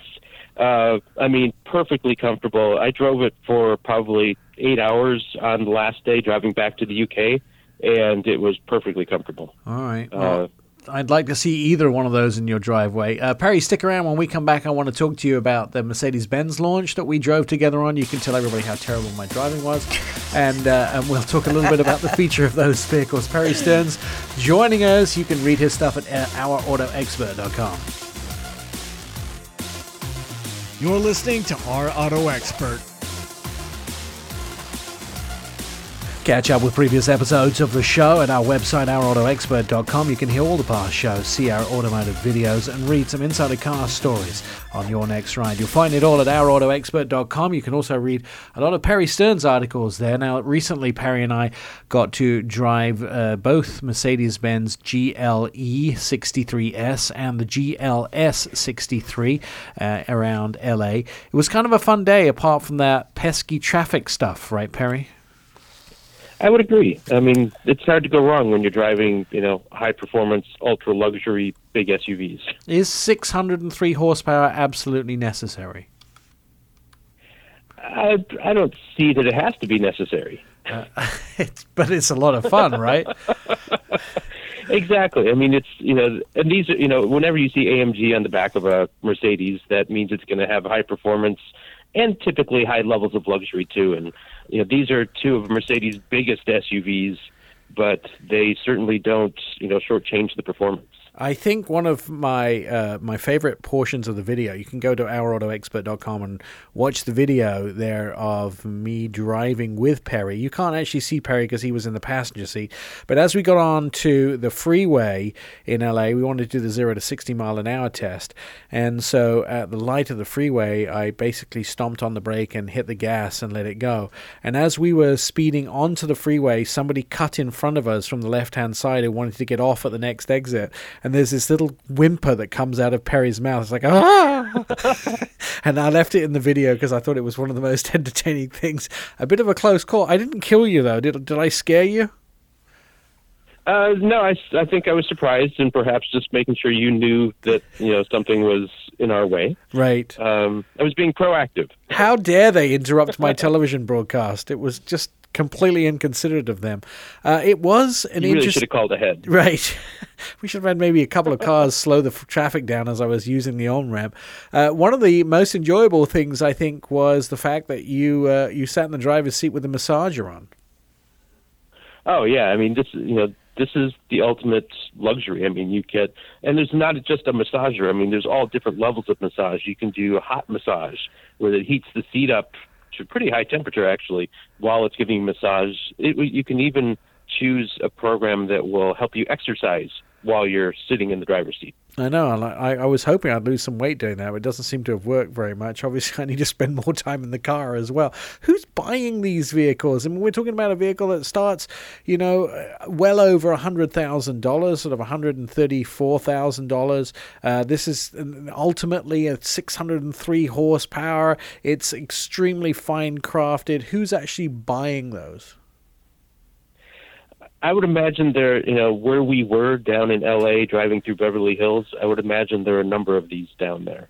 Uh, I mean, perfectly comfortable. I drove it for probably eight hours on the last day driving back to the UK, and it was perfectly comfortable. All right. Uh, Well, I'd like to see either one of those in your driveway. Uh, Perry, stick around when we come back. I want to talk to you about the Mercedes Benz launch that we drove together on. You can tell everybody how terrible my driving was. And, uh, and we'll talk a little bit about the feature of those vehicles. Perry Stern's joining us. You can read his stuff at uh, ourautoexpert.com. You're listening to Our Auto Expert. Catch up with previous episodes of the show at our website, ourautoexpert.com. You can hear all the past shows, see our automotive videos, and read some insider car stories on your next ride. You'll find it all at ourautoexpert.com. You can also read a lot of Perry Stern's articles there. Now, recently, Perry and I got to drive uh, both Mercedes Benz GLE 63S and the GLS 63 uh, around LA. It was kind of a fun day, apart from that pesky traffic stuff, right, Perry? I would agree. I mean, it's hard to go wrong when you're driving, you know, high performance, ultra luxury big SUVs. Is 603 horsepower absolutely necessary? I, I don't see that it has to be necessary. Uh, it's, but it's a lot of fun, right? Exactly. I mean, it's you know, and these are you know, whenever you see AMG on the back of a Mercedes, that means it's going to have high performance and typically high levels of luxury too. And you know, these are two of Mercedes' biggest SUVs, but they certainly don't you know shortchange the performance. I think one of my uh, my favorite portions of the video, you can go to ourautoexpert.com and watch the video there of me driving with Perry. You can't actually see Perry because he was in the passenger seat. But as we got on to the freeway in LA, we wanted to do the 0 to 60 mile an hour test. And so at the light of the freeway, I basically stomped on the brake and hit the gas and let it go. And as we were speeding onto the freeway, somebody cut in front of us from the left hand side who wanted to get off at the next exit there's this little whimper that comes out of Perry's mouth. It's like ah, and I left it in the video because I thought it was one of the most entertaining things. A bit of a close call. I didn't kill you though. Did did I scare you? Uh, no, I, I think I was surprised, and perhaps just making sure you knew that you know something was in our way. Right. Um, I was being proactive. How dare they interrupt my television broadcast? It was just completely inconsiderate of them. Uh, it was an You really should have called ahead. Right. we should have had maybe a couple of cars slow the f- traffic down as I was using the on ramp. Uh, one of the most enjoyable things, I think, was the fact that you uh, you sat in the driver's seat with the massager on. Oh yeah, I mean this you know this is the ultimate luxury. I mean you get and there's not just a massager. I mean there's all different levels of massage. You can do a hot massage where it heats the seat up to pretty high temperature actually while it's giving you massage. It, you can even choose a program that will help you exercise while you're sitting in the driver's seat. I know. I, I was hoping I'd lose some weight doing that, but it doesn't seem to have worked very much. Obviously, I need to spend more time in the car as well. Who's buying these vehicles? I mean, we're talking about a vehicle that starts, you know, uh, well over a hundred thousand dollars, sort of one hundred and thirty-four thousand dollars. Uh, this is uh, ultimately a six hundred and three horsepower. It's extremely fine crafted. Who's actually buying those? I would imagine there, you know, where we were down in L.A. driving through Beverly Hills, I would imagine there are a number of these down there.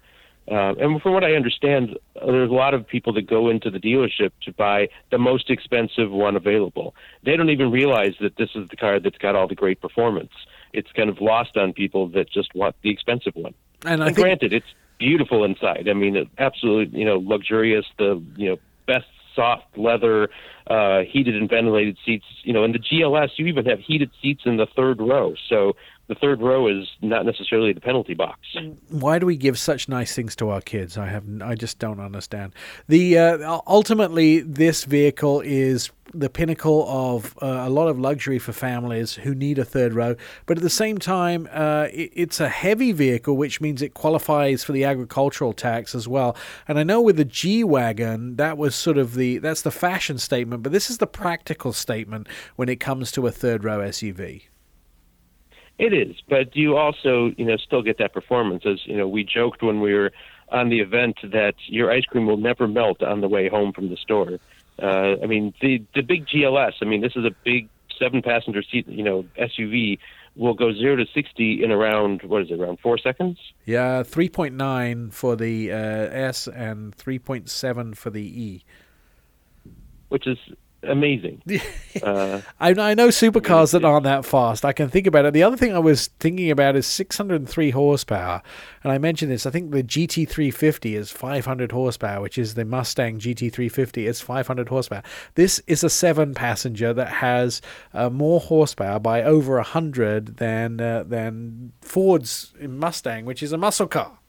Um, and from what I understand, uh, there's a lot of people that go into the dealership to buy the most expensive one available. They don't even realize that this is the car that's got all the great performance. It's kind of lost on people that just want the expensive one. And I And think granted, it's beautiful inside. I mean, absolutely, you know, luxurious. The you know best soft leather, uh, heated and ventilated seats. You know, in the GLS, you even have heated seats in the third row. So the third row is not necessarily the penalty box. Why do we give such nice things to our kids? I have I just don't understand. The uh, ultimately this vehicle is the pinnacle of uh, a lot of luxury for families who need a third row. But at the same time, uh, it, it's a heavy vehicle, which means it qualifies for the agricultural tax as well. And I know with the G wagon, that was sort of the that's the fashion statement, but this is the practical statement when it comes to a third row SUV. It is, but you also, you know, still get that performance. As you know, we joked when we were on the event that your ice cream will never melt on the way home from the store. Uh, I mean, the the big GLS. I mean, this is a big seven passenger seat, you know, SUV. Will go zero to sixty in around what is it? Around four seconds. Yeah, three point nine for the uh, S and three point seven for the E. Which is amazing. Uh, I, I, know supercars that aren't that fast. I can think about it. The other thing I was thinking about is 603 horsepower, and I mentioned this. I think the GT350 is 500 horsepower, which is the Mustang GT350. It's 500 horsepower. This is a seven-passenger that has uh, more horsepower by over hundred than uh, than Ford's Mustang, which is a muscle car.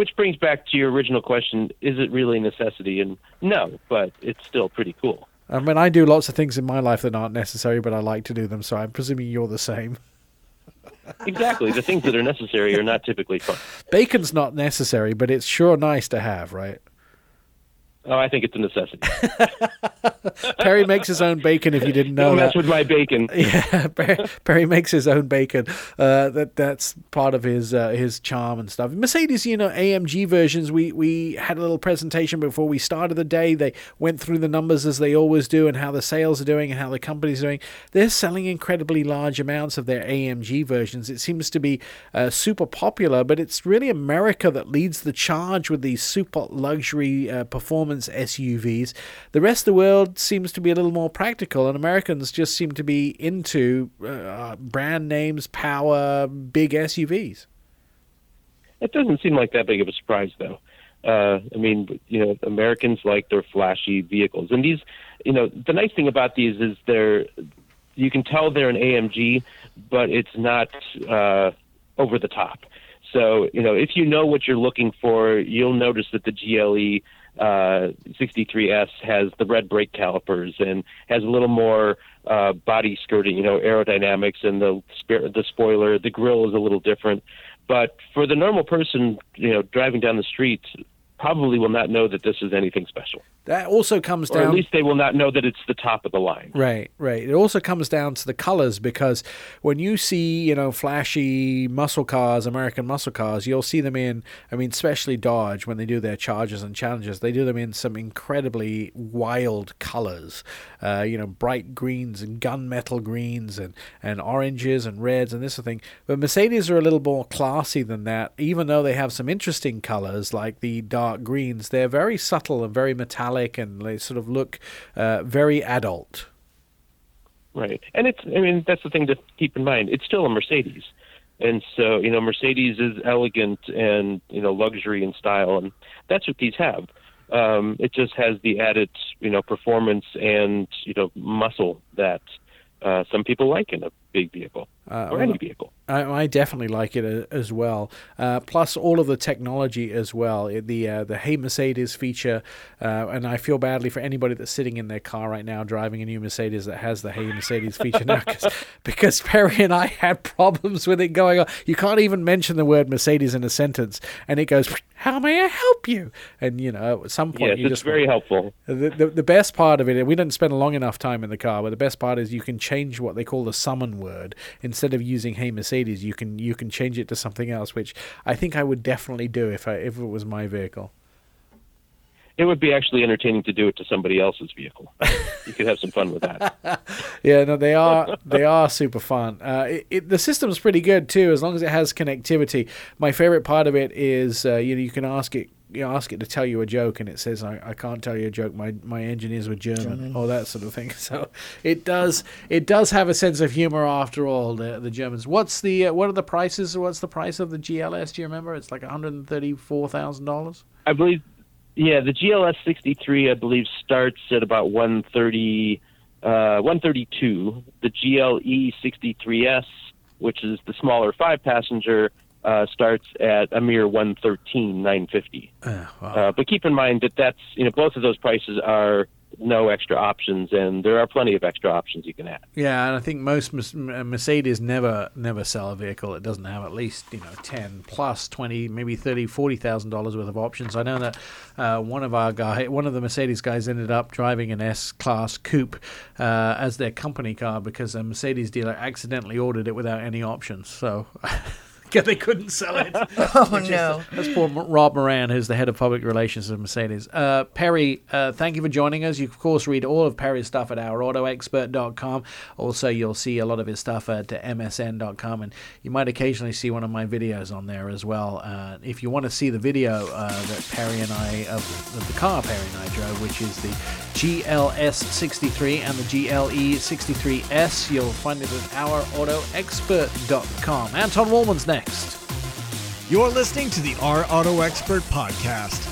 Which brings back to your original question: Is it really a necessity? And no, but it's still pretty cool. I mean, I do lots of things in my life that aren't necessary, but I like to do them. So I'm presuming you're the same. exactly. The things that are necessary are not typically fun. Bacon's not necessary, but it's sure nice to have, right? Oh, I think it's a necessity. Perry makes his own bacon. If you didn't know Don't that, with my bacon. Yeah, Perry, Perry makes his own bacon. Uh, that that's part of his uh, his charm and stuff. Mercedes, you know, AMG versions. We we had a little presentation before we started the day. They went through the numbers as they always do, and how the sales are doing, and how the company's doing. They're selling incredibly large amounts of their AMG versions. It seems to be uh, super popular, but it's really America that leads the charge with these super luxury uh, performance SUVs. The rest of the world seems to be a little more practical, and Americans just seem to be into uh, brand names, power, big SUVs. It doesn't seem like that big of a surprise, though. Uh, I mean, you know, Americans like their flashy vehicles, and these, you know, the nice thing about these is they're, you can tell they're an AMG, but it's not uh, over the top. So, you know, if you know what you're looking for, you'll notice that the GLE uh, 63S has the red brake calipers and has a little more uh, body skirting, you know, aerodynamics, and the the spoiler, the grill is a little different. But for the normal person, you know, driving down the street, probably will not know that this is anything special. That also comes or down. at least they will not know that it's the top of the line. Right, right. It also comes down to the colors because when you see, you know, flashy muscle cars, American muscle cars, you'll see them in. I mean, especially Dodge when they do their Chargers and Challengers, they do them in some incredibly wild colors. Uh, you know, bright greens and gunmetal greens and and oranges and reds and this sort of thing. But Mercedes are a little more classy than that. Even though they have some interesting colors like the dark greens, they're very subtle and very metallic and they sort of look uh, very adult. Right, and it's I mean that's the thing to keep in mind. It's still a Mercedes, and so you know Mercedes is elegant and you know luxury and style, and that's what these have. Um, it just has the added you know performance and you know muscle that uh, some people like in a big vehicle uh, or any vehicle. I, I, definitely like it uh, as well. Uh, plus, all of the technology as well. The uh, the Hey Mercedes feature, uh, and I feel badly for anybody that's sitting in their car right now driving a new Mercedes that has the Hey Mercedes feature now, because Perry and I had problems with it going on. You can't even mention the word Mercedes in a sentence, and it goes, "How may I help you?" And you know, at some point, yes, you it's just very helpful. The, the the best part of it, we didn't spend long enough time in the car, but the best part is you can change what they call the summon word instead of using "Hey Mercedes," you can you can change it to something else, which I think I would definitely do if I if it was my vehicle. It would be actually entertaining to do it to somebody else's vehicle. you could have some fun with that. yeah, no, they are they are super fun. Uh, it, it, the system's pretty good too, as long as it has connectivity. My favorite part of it is uh, you know you can ask it you ask it to tell you a joke and it says I, I can't tell you a joke. My my engineers were German, German, or that sort of thing. So it does it does have a sense of humor after all the the Germans. What's the uh, what are the prices? What's the price of the GLS do you remember? It's like $134,000 I believe yeah the GLS 63 I believe starts at about 130 uh, 132 the GLE 63S which is the smaller five passenger, uh, starts at a mere one thirteen nine fifty. Uh, wow. Uh, but keep in mind that that's you know both of those prices are no extra options, and there are plenty of extra options you can add. Yeah, and I think most Mercedes never never sell a vehicle that doesn't have at least you know ten plus twenty, maybe thirty, forty thousand dollars worth of options. I know that uh, one of our guy, one of the Mercedes guys, ended up driving an S Class Coupe uh, as their company car because a Mercedes dealer accidentally ordered it without any options. So. Yeah, they couldn't sell it. Oh no. That's poor Rob Moran, who's the head of public relations of Mercedes. Uh, Perry, uh, thank you for joining us. You, of course, read all of Perry's stuff at ourautoexpert.com. Also, you'll see a lot of his stuff at msn.com, and you might occasionally see one of my videos on there as well. Uh, if you want to see the video uh, that Perry and I, of, of the car Perry and I drove, which is the GLS63 and the GLE63S, you'll find it at ourautoexpert.com. Anton Wahlman's next. You're listening to the Our Auto Expert Podcast.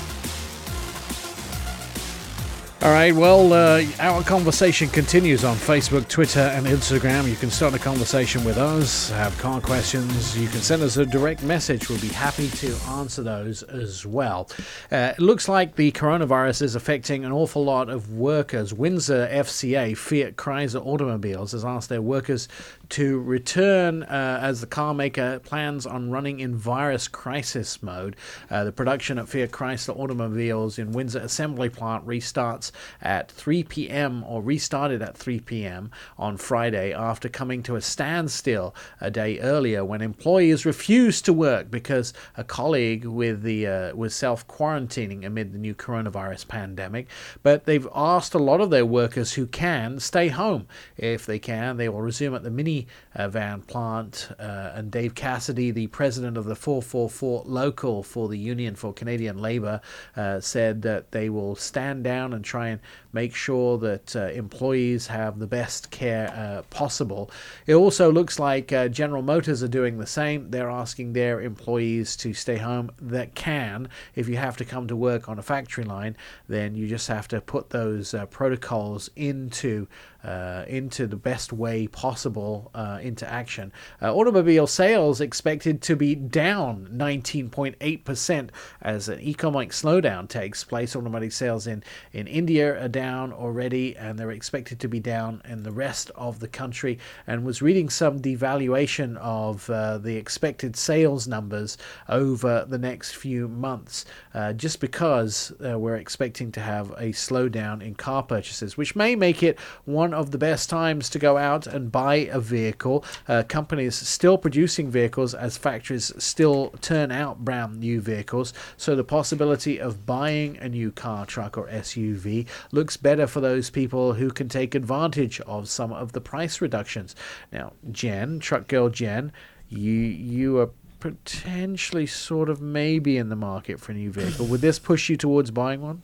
All right, well, uh, our conversation continues on Facebook, Twitter, and Instagram. You can start a conversation with us, have car questions. You can send us a direct message. We'll be happy to answer those as well. Uh, it looks like the coronavirus is affecting an awful lot of workers. Windsor FCA, Fiat Chrysler Automobiles, has asked their workers to return uh, as the car maker plans on running in virus crisis mode. Uh, the production at Fiat Chrysler Automobiles in Windsor Assembly Plant restarts at 3 p.m. or restarted at 3 p.m. on Friday after coming to a standstill a day earlier when employees refused to work because a colleague with the uh, was self quarantining amid the new coronavirus pandemic. But they've asked a lot of their workers who can stay home if they can. They will resume at the mini uh, van plant. Uh, and Dave Cassidy, the president of the 444 local for the Union for Canadian Labour, uh, said that they will stand down and try and make sure that uh, employees have the best care uh, possible. It also looks like uh, General Motors are doing the same. They're asking their employees to stay home that can. If you have to come to work on a factory line, then you just have to put those uh, protocols into uh, into the best way possible uh, into action. Uh, automobile sales expected to be down 19.8% as an economic slowdown takes place. Automotive sales in, in India are down already, and they're expected to be down in the rest of the country. And was reading some devaluation of uh, the expected sales numbers over the next few months, uh, just because uh, we're expecting to have a slowdown in car purchases, which may make it one of the best times to go out and buy a vehicle. Uh, companies still producing vehicles as factories still turn out brand new vehicles, so the possibility of buying a new car, truck, or SUV looks better for those people who can take advantage of some of the price reductions. Now, Jen, truck girl Jen, you you are potentially sort of maybe in the market for a new vehicle. Would this push you towards buying one?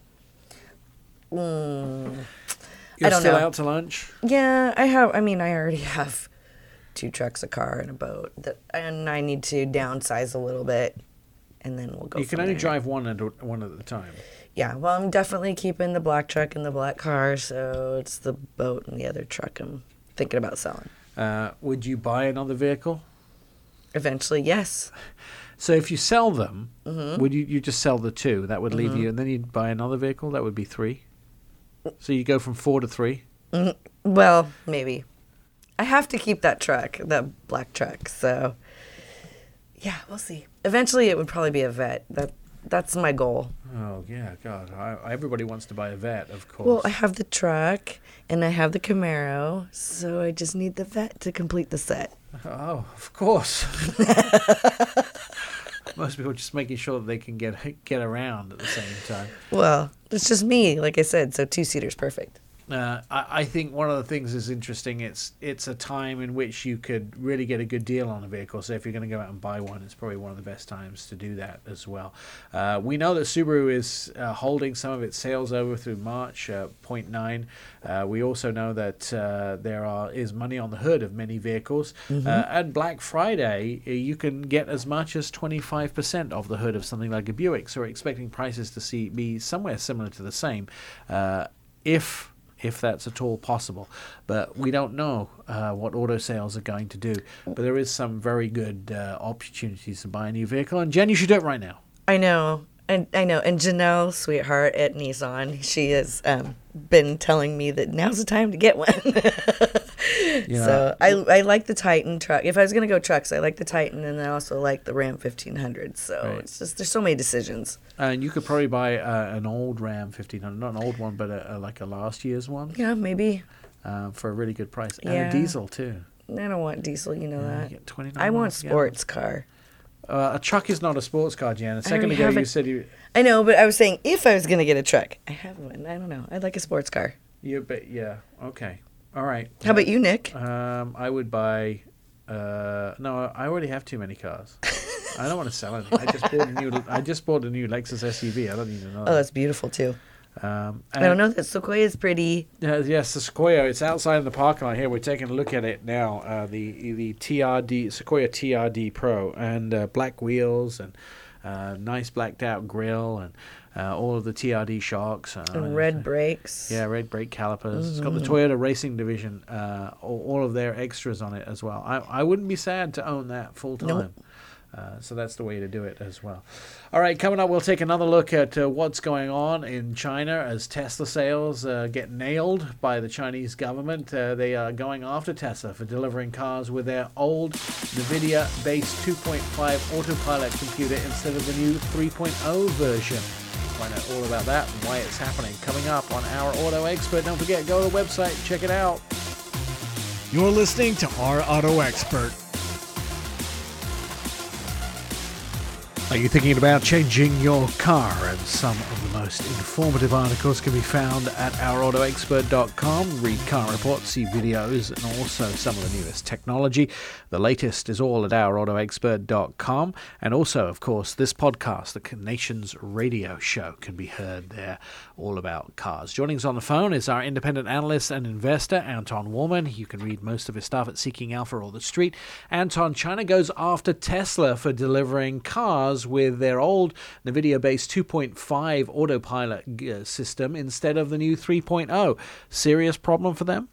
You're I don't still know. out to lunch. Yeah, I have. I mean, I already have two trucks, a car, and a boat. That, and I need to downsize a little bit, and then we'll go. You can only there. drive one at a, one at a time. Yeah, well, I'm definitely keeping the black truck and the black car, so it's the boat and the other truck I'm thinking about selling. Uh, would you buy another vehicle? Eventually, yes. So if you sell them, Mm-hmm. would you you just sell the two? That would leave you, and then you'd buy another vehicle. That would be three. So you go from four to three. Well, maybe. I have to keep that truck, that black truck. So, yeah, we'll see. Eventually, it would probably be a Vette. That that's my goal. Oh yeah, God! I, everybody wants to buy a Vette, of course. Well, I have the truck and I have the Camaro, so I just need the Vette to complete the set. oh, of course. Most people just making sure that they can get get around at the same time. Well, it's just me, like I said, so two seaters perfect. Uh, I, I think one of the things is interesting. It's it's a time in which you could really get a good deal on a vehicle. So if you're going to go out and buy one, it's probably one of the best times to do that as well. Uh, we know that Subaru is uh, holding some of its sales over through March, uh, 0.9. Uh, we also know that uh, there are is money on the hood of many vehicles. Uh, at Black Friday, you can get as much as 25% of the hood of something like a Buick. So we're expecting prices to see be somewhere similar to the same. Uh, if if that's at all possible. But we don't know uh, what auto sales are going to do. But there is some very good uh, opportunities to buy a new vehicle. And Jen, you should do it right now. I know. And I know. And Janelle, sweetheart at Nissan, she is um, been telling me that now's the time to get one. so I, I like the Titan truck. If I was going to go trucks, I like the Titan and I also like the Ram 1500. So Right. it's just, there's so many decisions. And you could probably buy uh, an old Ram 1500, not an old one, but a, a, like a last year's one Yeah, maybe. uh, for a really good price. And Yeah. a diesel, too. I don't want diesel, you know you that. I want sports car. Uh, a truck is not a sports car, Jan. A second ago, you it. said you. I know, but I was saying if I was going to get a truck, I have one. I don't know. I'd like a sports car. You but yeah. Okay. All right. How about you, Nick? Um, I would buy. Uh, no, I already have too many cars. I don't want to sell any. I just bought a new. I just bought a new Lexus SUV. I don't need another. Oh, that's beautiful too. Um, I don't know that Sequoia is pretty. Uh, yes, the Sequoia. It's outside in the parking lot here. We're taking a look at it now. Uh, the the TRD Sequoia TRD Pro and uh, black wheels and uh, nice blacked out grill and uh, all of the TRD shocks. Uh, And red brakes. Yeah, red brake calipers. It's got the Toyota Racing Division, uh, all, all of their extras on it as well. I, I wouldn't be sad to own that full time. Nope. Uh, so that's the way to do it as well. All right, coming up, we'll take another look at uh, what's going on in China as Tesla sales uh, get nailed by the Chinese government. Uh, they are going after Tesla for delivering cars with their old NVIDIA based 2.5 autopilot computer instead of the new 3.0 version. Find out all about that and why it's happening coming up on Our Auto Expert. Don't forget, go to the website, check it out. You're listening to Our Auto Expert. Are you thinking about changing your car? And some most informative articles can be found at ourautoexpert.com. Read car reports, see videos, and also some of the newest technology. The latest is all at ourautoexpert.com. And also, of course, this podcast, the Nation's radio show, can be heard there, all about cars. Joining us on the phone is our independent analyst and investor, Anton Wahlman. You can read most of his stuff at Seeking Alpha or The Street. Anton, China goes after Tesla for delivering cars with their old NVIDIA based 2.5 autopilot uh, system instead of the new 3.0. Serious problem for them?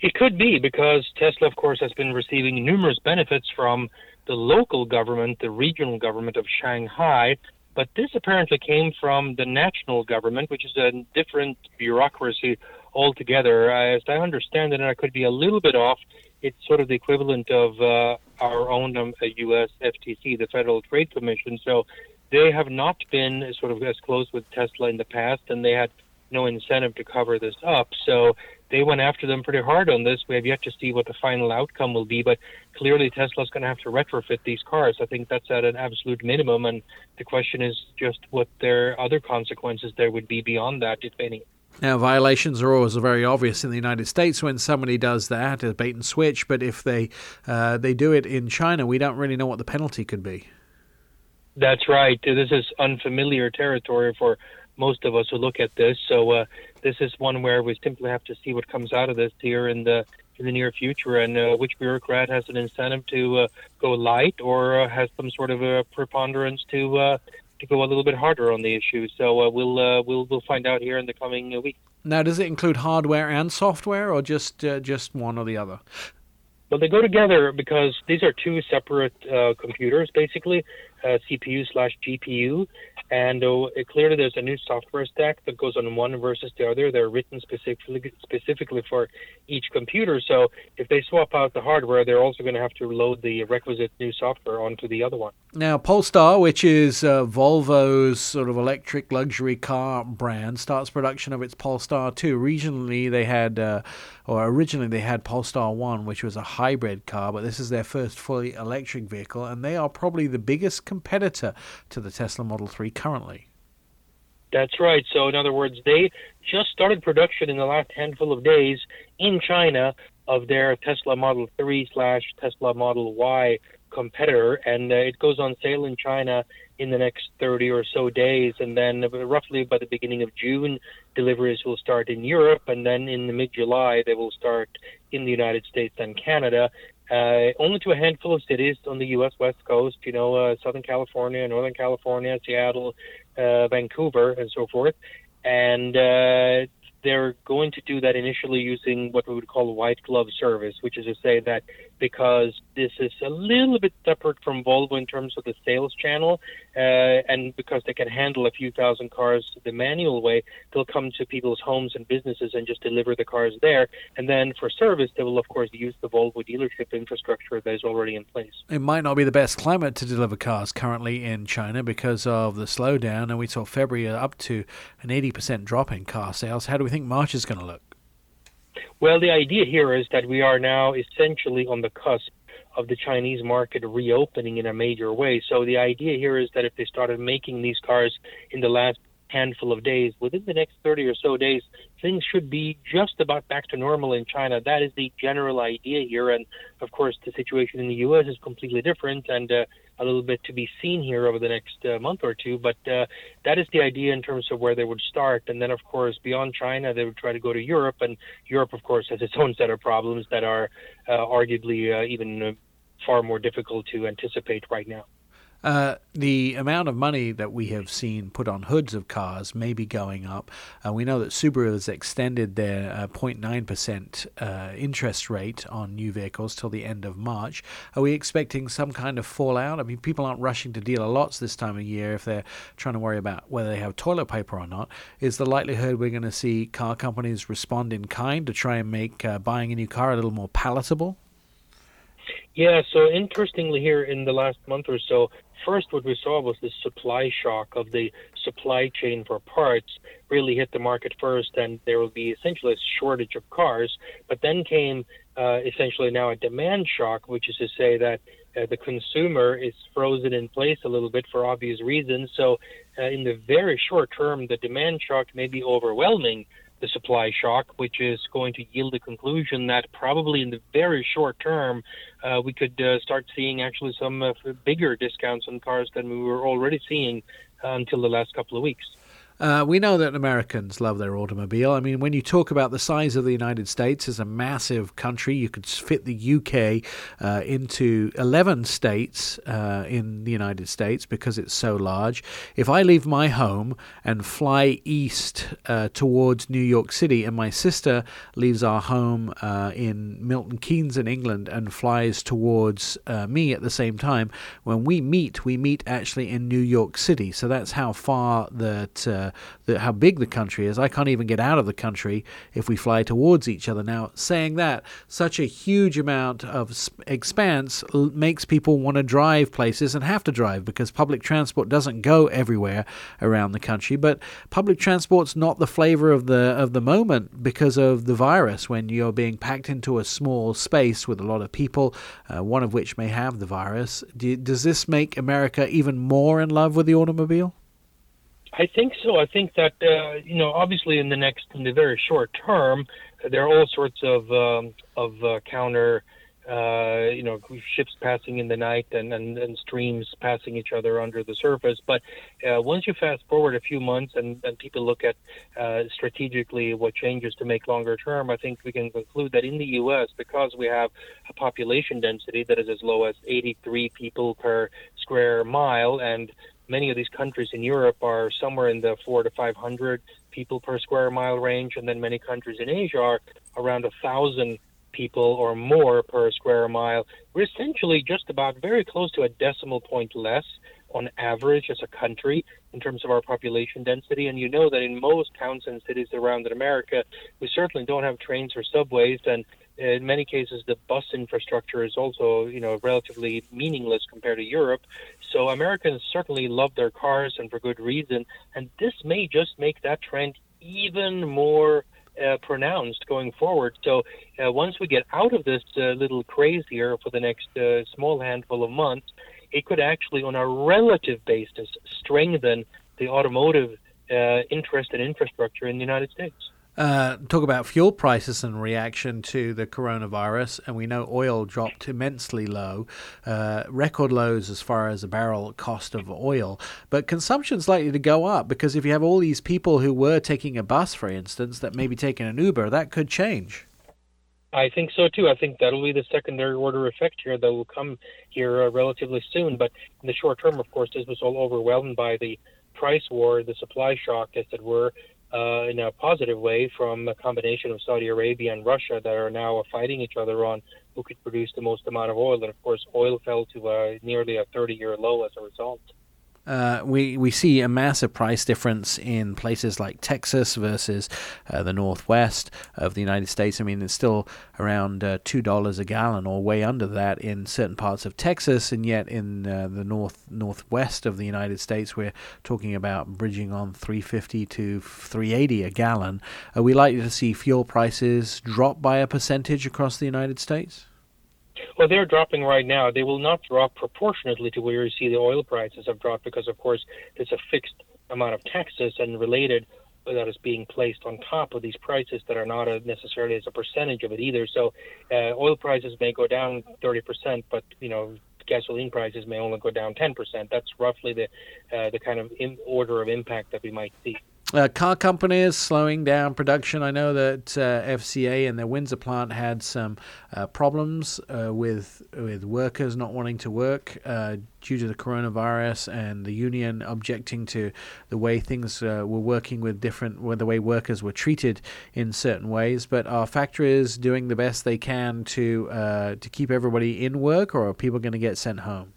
It could be because Tesla, of course, has been receiving numerous benefits from the local government, the regional government of Shanghai. But this apparently came from the national government, which is a different bureaucracy altogether. Uh, As I understand it, and I could be a little bit off, it's sort of the equivalent of uh, our own um, uh, U.S. FTC, the Federal Trade Commission. So they have not been sort of as close with Tesla in the past, and they had no incentive to cover this up. So they went after them pretty hard on this. We have yet to see what the final outcome will be, but clearly Tesla's going to have to retrofit these cars. I think that's at an absolute minimum, and the question is just what their other consequences there would be beyond that, if any. Now, violations are always very obvious in the United States when somebody does that, a bait and switch. But if they uh, they do it in China, we don't really know what the penalty could be. That's right. This is unfamiliar territory for most of us who look at this. So uh, this is one where we simply have to see what comes out of this here in the in the near future, and uh, which bureaucrat has an incentive to uh, go light or uh, has some sort of a preponderance to uh, to go a little bit harder on the issue. So uh, we'll uh, we'll we'll find out here in the coming weeks. Now, does it include hardware and software, or just uh, just one or the other? Well, they go together because these are two separate uh, computers, basically, uh, CPU slash GPU, and uh, clearly there's a new software stack that goes on one versus the other. They're written specifically specifically for each computer. So if they swap out the hardware, they're also going to have to load the requisite new software onto the other one. Now, Polestar, which is uh, Volvo's sort of electric luxury car brand, starts production of its Polestar 2. Regionally, they had, uh, or originally, they had Polestar 1, which was a hybrid car, but this is their first fully electric vehicle, and they are probably the biggest competitor to the Tesla Model 3 currently. That's right. So, in other words, they just started production in the last handful of days in China of their Tesla Model 3 slash Tesla Model Y competitor, and uh, it goes on sale in China in the next 30 or so days, and then roughly by the beginning of June, deliveries will start in Europe, and then in the mid-July they will start in the United States and Canada. Uh, only to a handful of cities on the U.S. West Coast, you know, uh, Southern California, Northern California, Seattle, uh, Vancouver, and so forth. And uh, they're going to do that initially using what we would call a white glove service, which is to say that because this is a little bit separate from Volvo in terms of the sales channel, uh, and because they can handle a few thousand cars the manual way, they'll come to people's homes and businesses and just deliver the cars there. And then for service, they will, of course, use the Volvo dealership infrastructure that is already in place. It might not be the best climate to deliver cars currently in China because of the slowdown, and we saw February up to an 80% drop in car sales. How do we think March is going to look? Well, the idea here is that we are now essentially on the cusp of the Chinese market reopening in a major way. So the idea here is that if they started making these cars in the last handful of days, within the next 30 or so days, things should be just about back to normal in China. That is the general idea here. And of course, the situation in the U.S. is completely different and uh, a little bit to be seen here over the next uh, month or two. But uh, that is the idea in terms of where they would start. And then, of course, beyond China, they would try to go to Europe. And Europe, of course, has its own set of problems that are uh, arguably uh, even uh, far more difficult to anticipate right now. Uh, the amount of money that we have seen put on hoods of cars may be going up. Uh, we know that Subaru has extended their uh, 0.9% uh, interest rate on new vehicles till the end of March. Are we expecting some kind of fallout? I mean, people aren't rushing to dealer lots this time of year if they're trying to worry about whether they have toilet paper or not. Is the likelihood we're going to see car companies respond in kind to try and make uh, buying a new car a little more palatable? Yeah, so interestingly, here in the last month or so, first what we saw was the supply shock of the supply chain for parts really hit the market first, and there will be essentially a shortage of cars. But then came uh, essentially now a demand shock, which is to say that uh, the consumer is frozen in place a little bit for obvious reasons. So, uh, in the very short term, the demand shock may be overwhelming the supply shock, which is going to yield the conclusion that probably in the very short term, uh, we could uh, start seeing actually some uh, bigger discounts on cars than we were already seeing uh, until the last couple of weeks. Uh, we know that Americans love their automobile. I mean, when you talk about the size of the United States as a massive country, you could fit the UK uh, into 11 states uh, in the United States because it's so large. If I leave my home and fly east uh, towards New York City, and my sister leaves our home uh, in Milton Keynes in England and flies towards me at the same time, when we meet, we meet actually in New York City. So that's how far that the, how big the country is. I can't even get out of the country if we fly towards each other. Now, saying that, such a huge amount of expanse makes people want to drive places and have to drive because public transport doesn't go everywhere around the country. But public transport's not the flavor of the of the moment because of the virus. When you're being packed into a small space with a lot of people, uh, one of which may have the virus, do, does this make America even more in love with the automobile? I think so. I think that uh, you know, obviously, in the next, in the very short term, there are all sorts of um, of uh, counter, uh, you know, ships passing in the night and, and, and streams passing each other under the surface. But uh, once you fast forward a few months and, and people look at uh, strategically what changes to make longer term, I think we can conclude that in the U.S., because we have a population density that is as low as 83 people per square mile and many of these countries in Europe are somewhere in the four to 500 people per square mile range, and then many countries in Asia are around a thousand people or more per square mile. We're essentially just about very close to a decimal point less on average as a country in terms of our population density. And you know that in most towns and cities around in America, we certainly don't have trains or subways, and in many cases the bus infrastructure is also you know relatively meaningless compared to Europe. So Americans certainly love their cars and for good reason, and this may just make that trend even more. Uh, pronounced going forward. So uh, once we get out of this uh, little craze here for the next uh, small handful of months, it could actually, on a relative basis, strengthen the automotive uh, interest and infrastructure in the United States. Uh, talk about fuel prices and reaction to the coronavirus, and we know oil dropped immensely low, uh, record lows as far as a barrel cost of oil. But consumption's likely to go up because if you have all these people who were taking a bus, for instance, that may be taking an Uber, that could change. I think so too. I think that'll be the secondary order effect here that will come here uh, relatively soon. But in the short term, of course, this was all overwhelmed by the price war, the supply shock, as it were, uh, in a positive way from a combination of Saudi Arabia and Russia that are now fighting each other on who could produce the most amount of oil. And of course, oil fell to uh, nearly a 30 year low as a result. Uh, we we see a massive price difference in places like Texas versus uh, the northwest of the United States. I mean, it's still around uh, two dollars a gallon, or way under that in certain parts of Texas, and yet in uh, the north northwest of the United States, we're talking about bridging on 350 to 380 a gallon. Are we likely to see fuel prices drop by a percentage across the United States? Well, they're dropping right now. They will not drop proportionately to where you see the oil prices have dropped because, of course, there's a fixed amount of taxes and related that is being placed on top of these prices that are not necessarily as a percentage of it either. So, uh, oil prices may go down 30%, but you know gasoline prices may only go down 10%. That's roughly the uh, the kind of order of impact that we might see. Uh, car companies slowing down production. I know that uh, FCA and their Windsor plant had some uh, problems uh, with with workers not wanting to work uh, due to the coronavirus, and the union objecting to the way things uh, were working with different, with the way workers were treated in certain ways. But are factories doing the best they can to to keep everybody in work, or are people going to get sent home?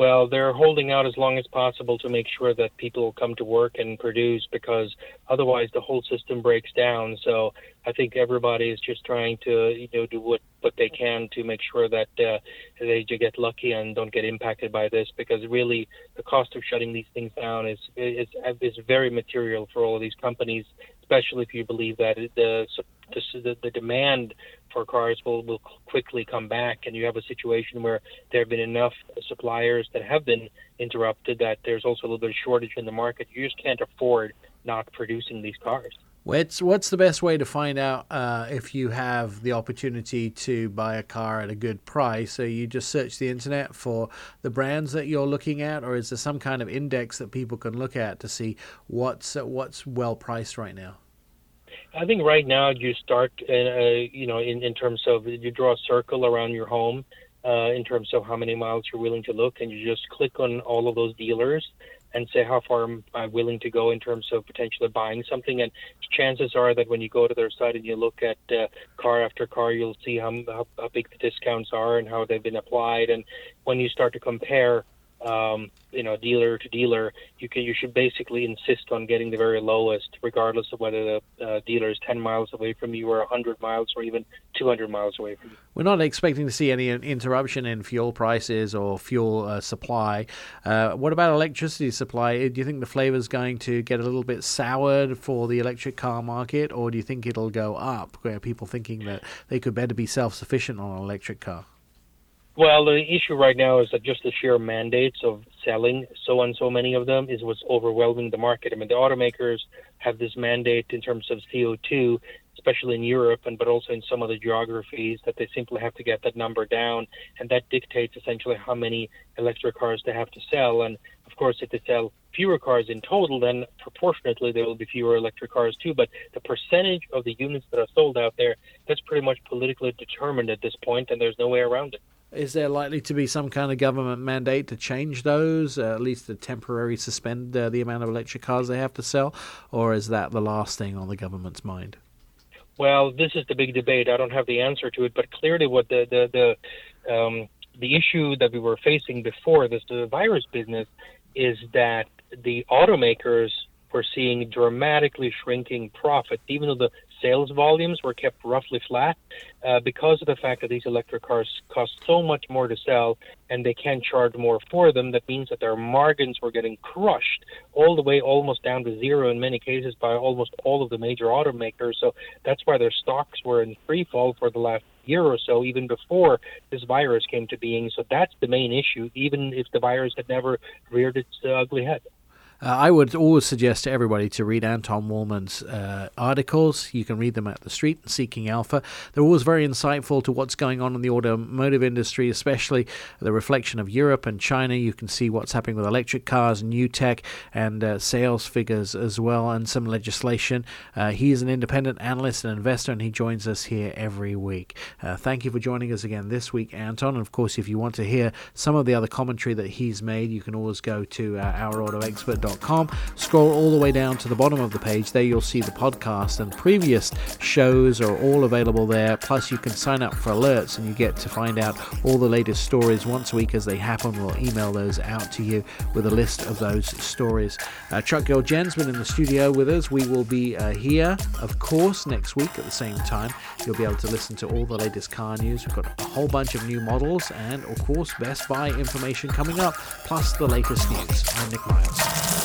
Well, they're holding out as long as possible to make sure that people come to work and produce because otherwise the whole system breaks down. So I think everybody is just trying to you know do what what they can to make sure that uh, they get lucky and don't get impacted by this because really the cost of shutting these things down is is is very material for all of these companies, especially if you believe that the the, the demand for cars will, will quickly come back, and you have a situation where there have been enough suppliers that have been interrupted that there's also a little bit of shortage in the market. You just can't afford not producing these cars. What's what's the best way to find out uh, if you have the opportunity to buy a car at a good price? So you just search the internet for the brands that you're looking at, or is there some kind of index that people can look at to see what's what's well priced right now? I think right now you start, uh, you know, in, in terms of you draw a circle around your home uh, in terms of how many miles you're willing to look, and you just click on all of those dealers and say how far am I willing to go in terms of potentially buying something. And chances are that when you go to their site and you look at uh, car after car, you'll see how, how, how big the discounts are and how they've been applied. And when you start to compare um, you know, dealer to dealer, you can you should basically insist on getting the very lowest, regardless of whether the uh, dealer is 10 miles away from you or 100 miles or even 200 miles away from you. We're not expecting to see any interruption in fuel prices or fuel uh, supply. Uh, what about electricity supply? Do you think the flavor is going to get a little bit soured for the electric car market, or do you think it'll go up, where people thinking that they could better be self-sufficient on an electric car? Well, the issue right now is that just the sheer mandates of selling so and so many of them is what's overwhelming the market. I mean, the automakers have this mandate in terms of CO2, especially in Europe, and but also in some other geographies, that they simply have to get that number down, and that dictates essentially how many electric cars they have to sell. And of course, if they sell fewer cars in total, then proportionately there will be fewer electric cars too. But the percentage of the units that are sold out there, that's pretty much politically determined at this point, and there's no way around it. Is there likely to be some kind of government mandate to change those, uh, at least to temporarily suspend uh, the amount of electric cars they have to sell, or is that the last thing on the government's mind? Well, this is the big debate. I don't have the answer to it, but clearly, what the the the, um, the issue that we were facing before this the virus business is that the automakers were seeing dramatically shrinking profits, even though the sales volumes were kept roughly flat uh, because of the fact that these electric cars cost so much more to sell and they can charge more for them. That means that their margins were getting crushed all the way almost down to zero in many cases by almost all of the major automakers. So that's why their stocks were in free fall for the last year or so, even before this virus came to being. So that's the main issue, even if the virus had never reared its ugly head. Uh, I would always suggest to everybody to read Anton Wahlman's uh, articles. You can read them at the street, Seeking Alpha. They're always very insightful to what's going on in the automotive industry, especially the reflection of Europe and China. You can see what's happening with electric cars, new tech, and uh, sales figures as well, and some legislation. Uh, he is an independent analyst and investor, and he joins us here every week. Uh, thank you for joining us again this week, Anton. And of course, if you want to hear some of the other commentary that he's made, you can always go to uh, ourautoexpert.com. Scroll all the way down to the bottom of the page. There you'll see the podcast and previous shows are all available there. Plus, you can sign up for alerts and you get to find out all the latest stories once a week as they happen. We'll email those out to you with a list of those stories. Uh, Truck Girl Jen's been in the studio with us. We will be uh, here, of course, next week at the same time. You'll be able to listen to all the latest car news. We've got a whole bunch of new models and, of course, Best Buy information coming up, plus the latest news. I'm Nick Miles.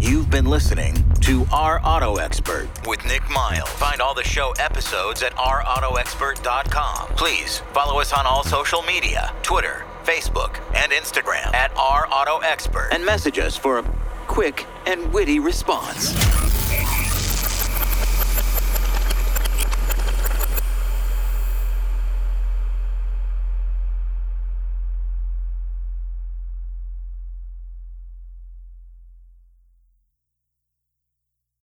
You've been listening to Our Auto Expert with Nick Miles. Find all the show episodes at ourautoexpert.com. Please follow us on all social media Twitter, Facebook, and Instagram at Our Auto Expert and message us for a quick and witty response.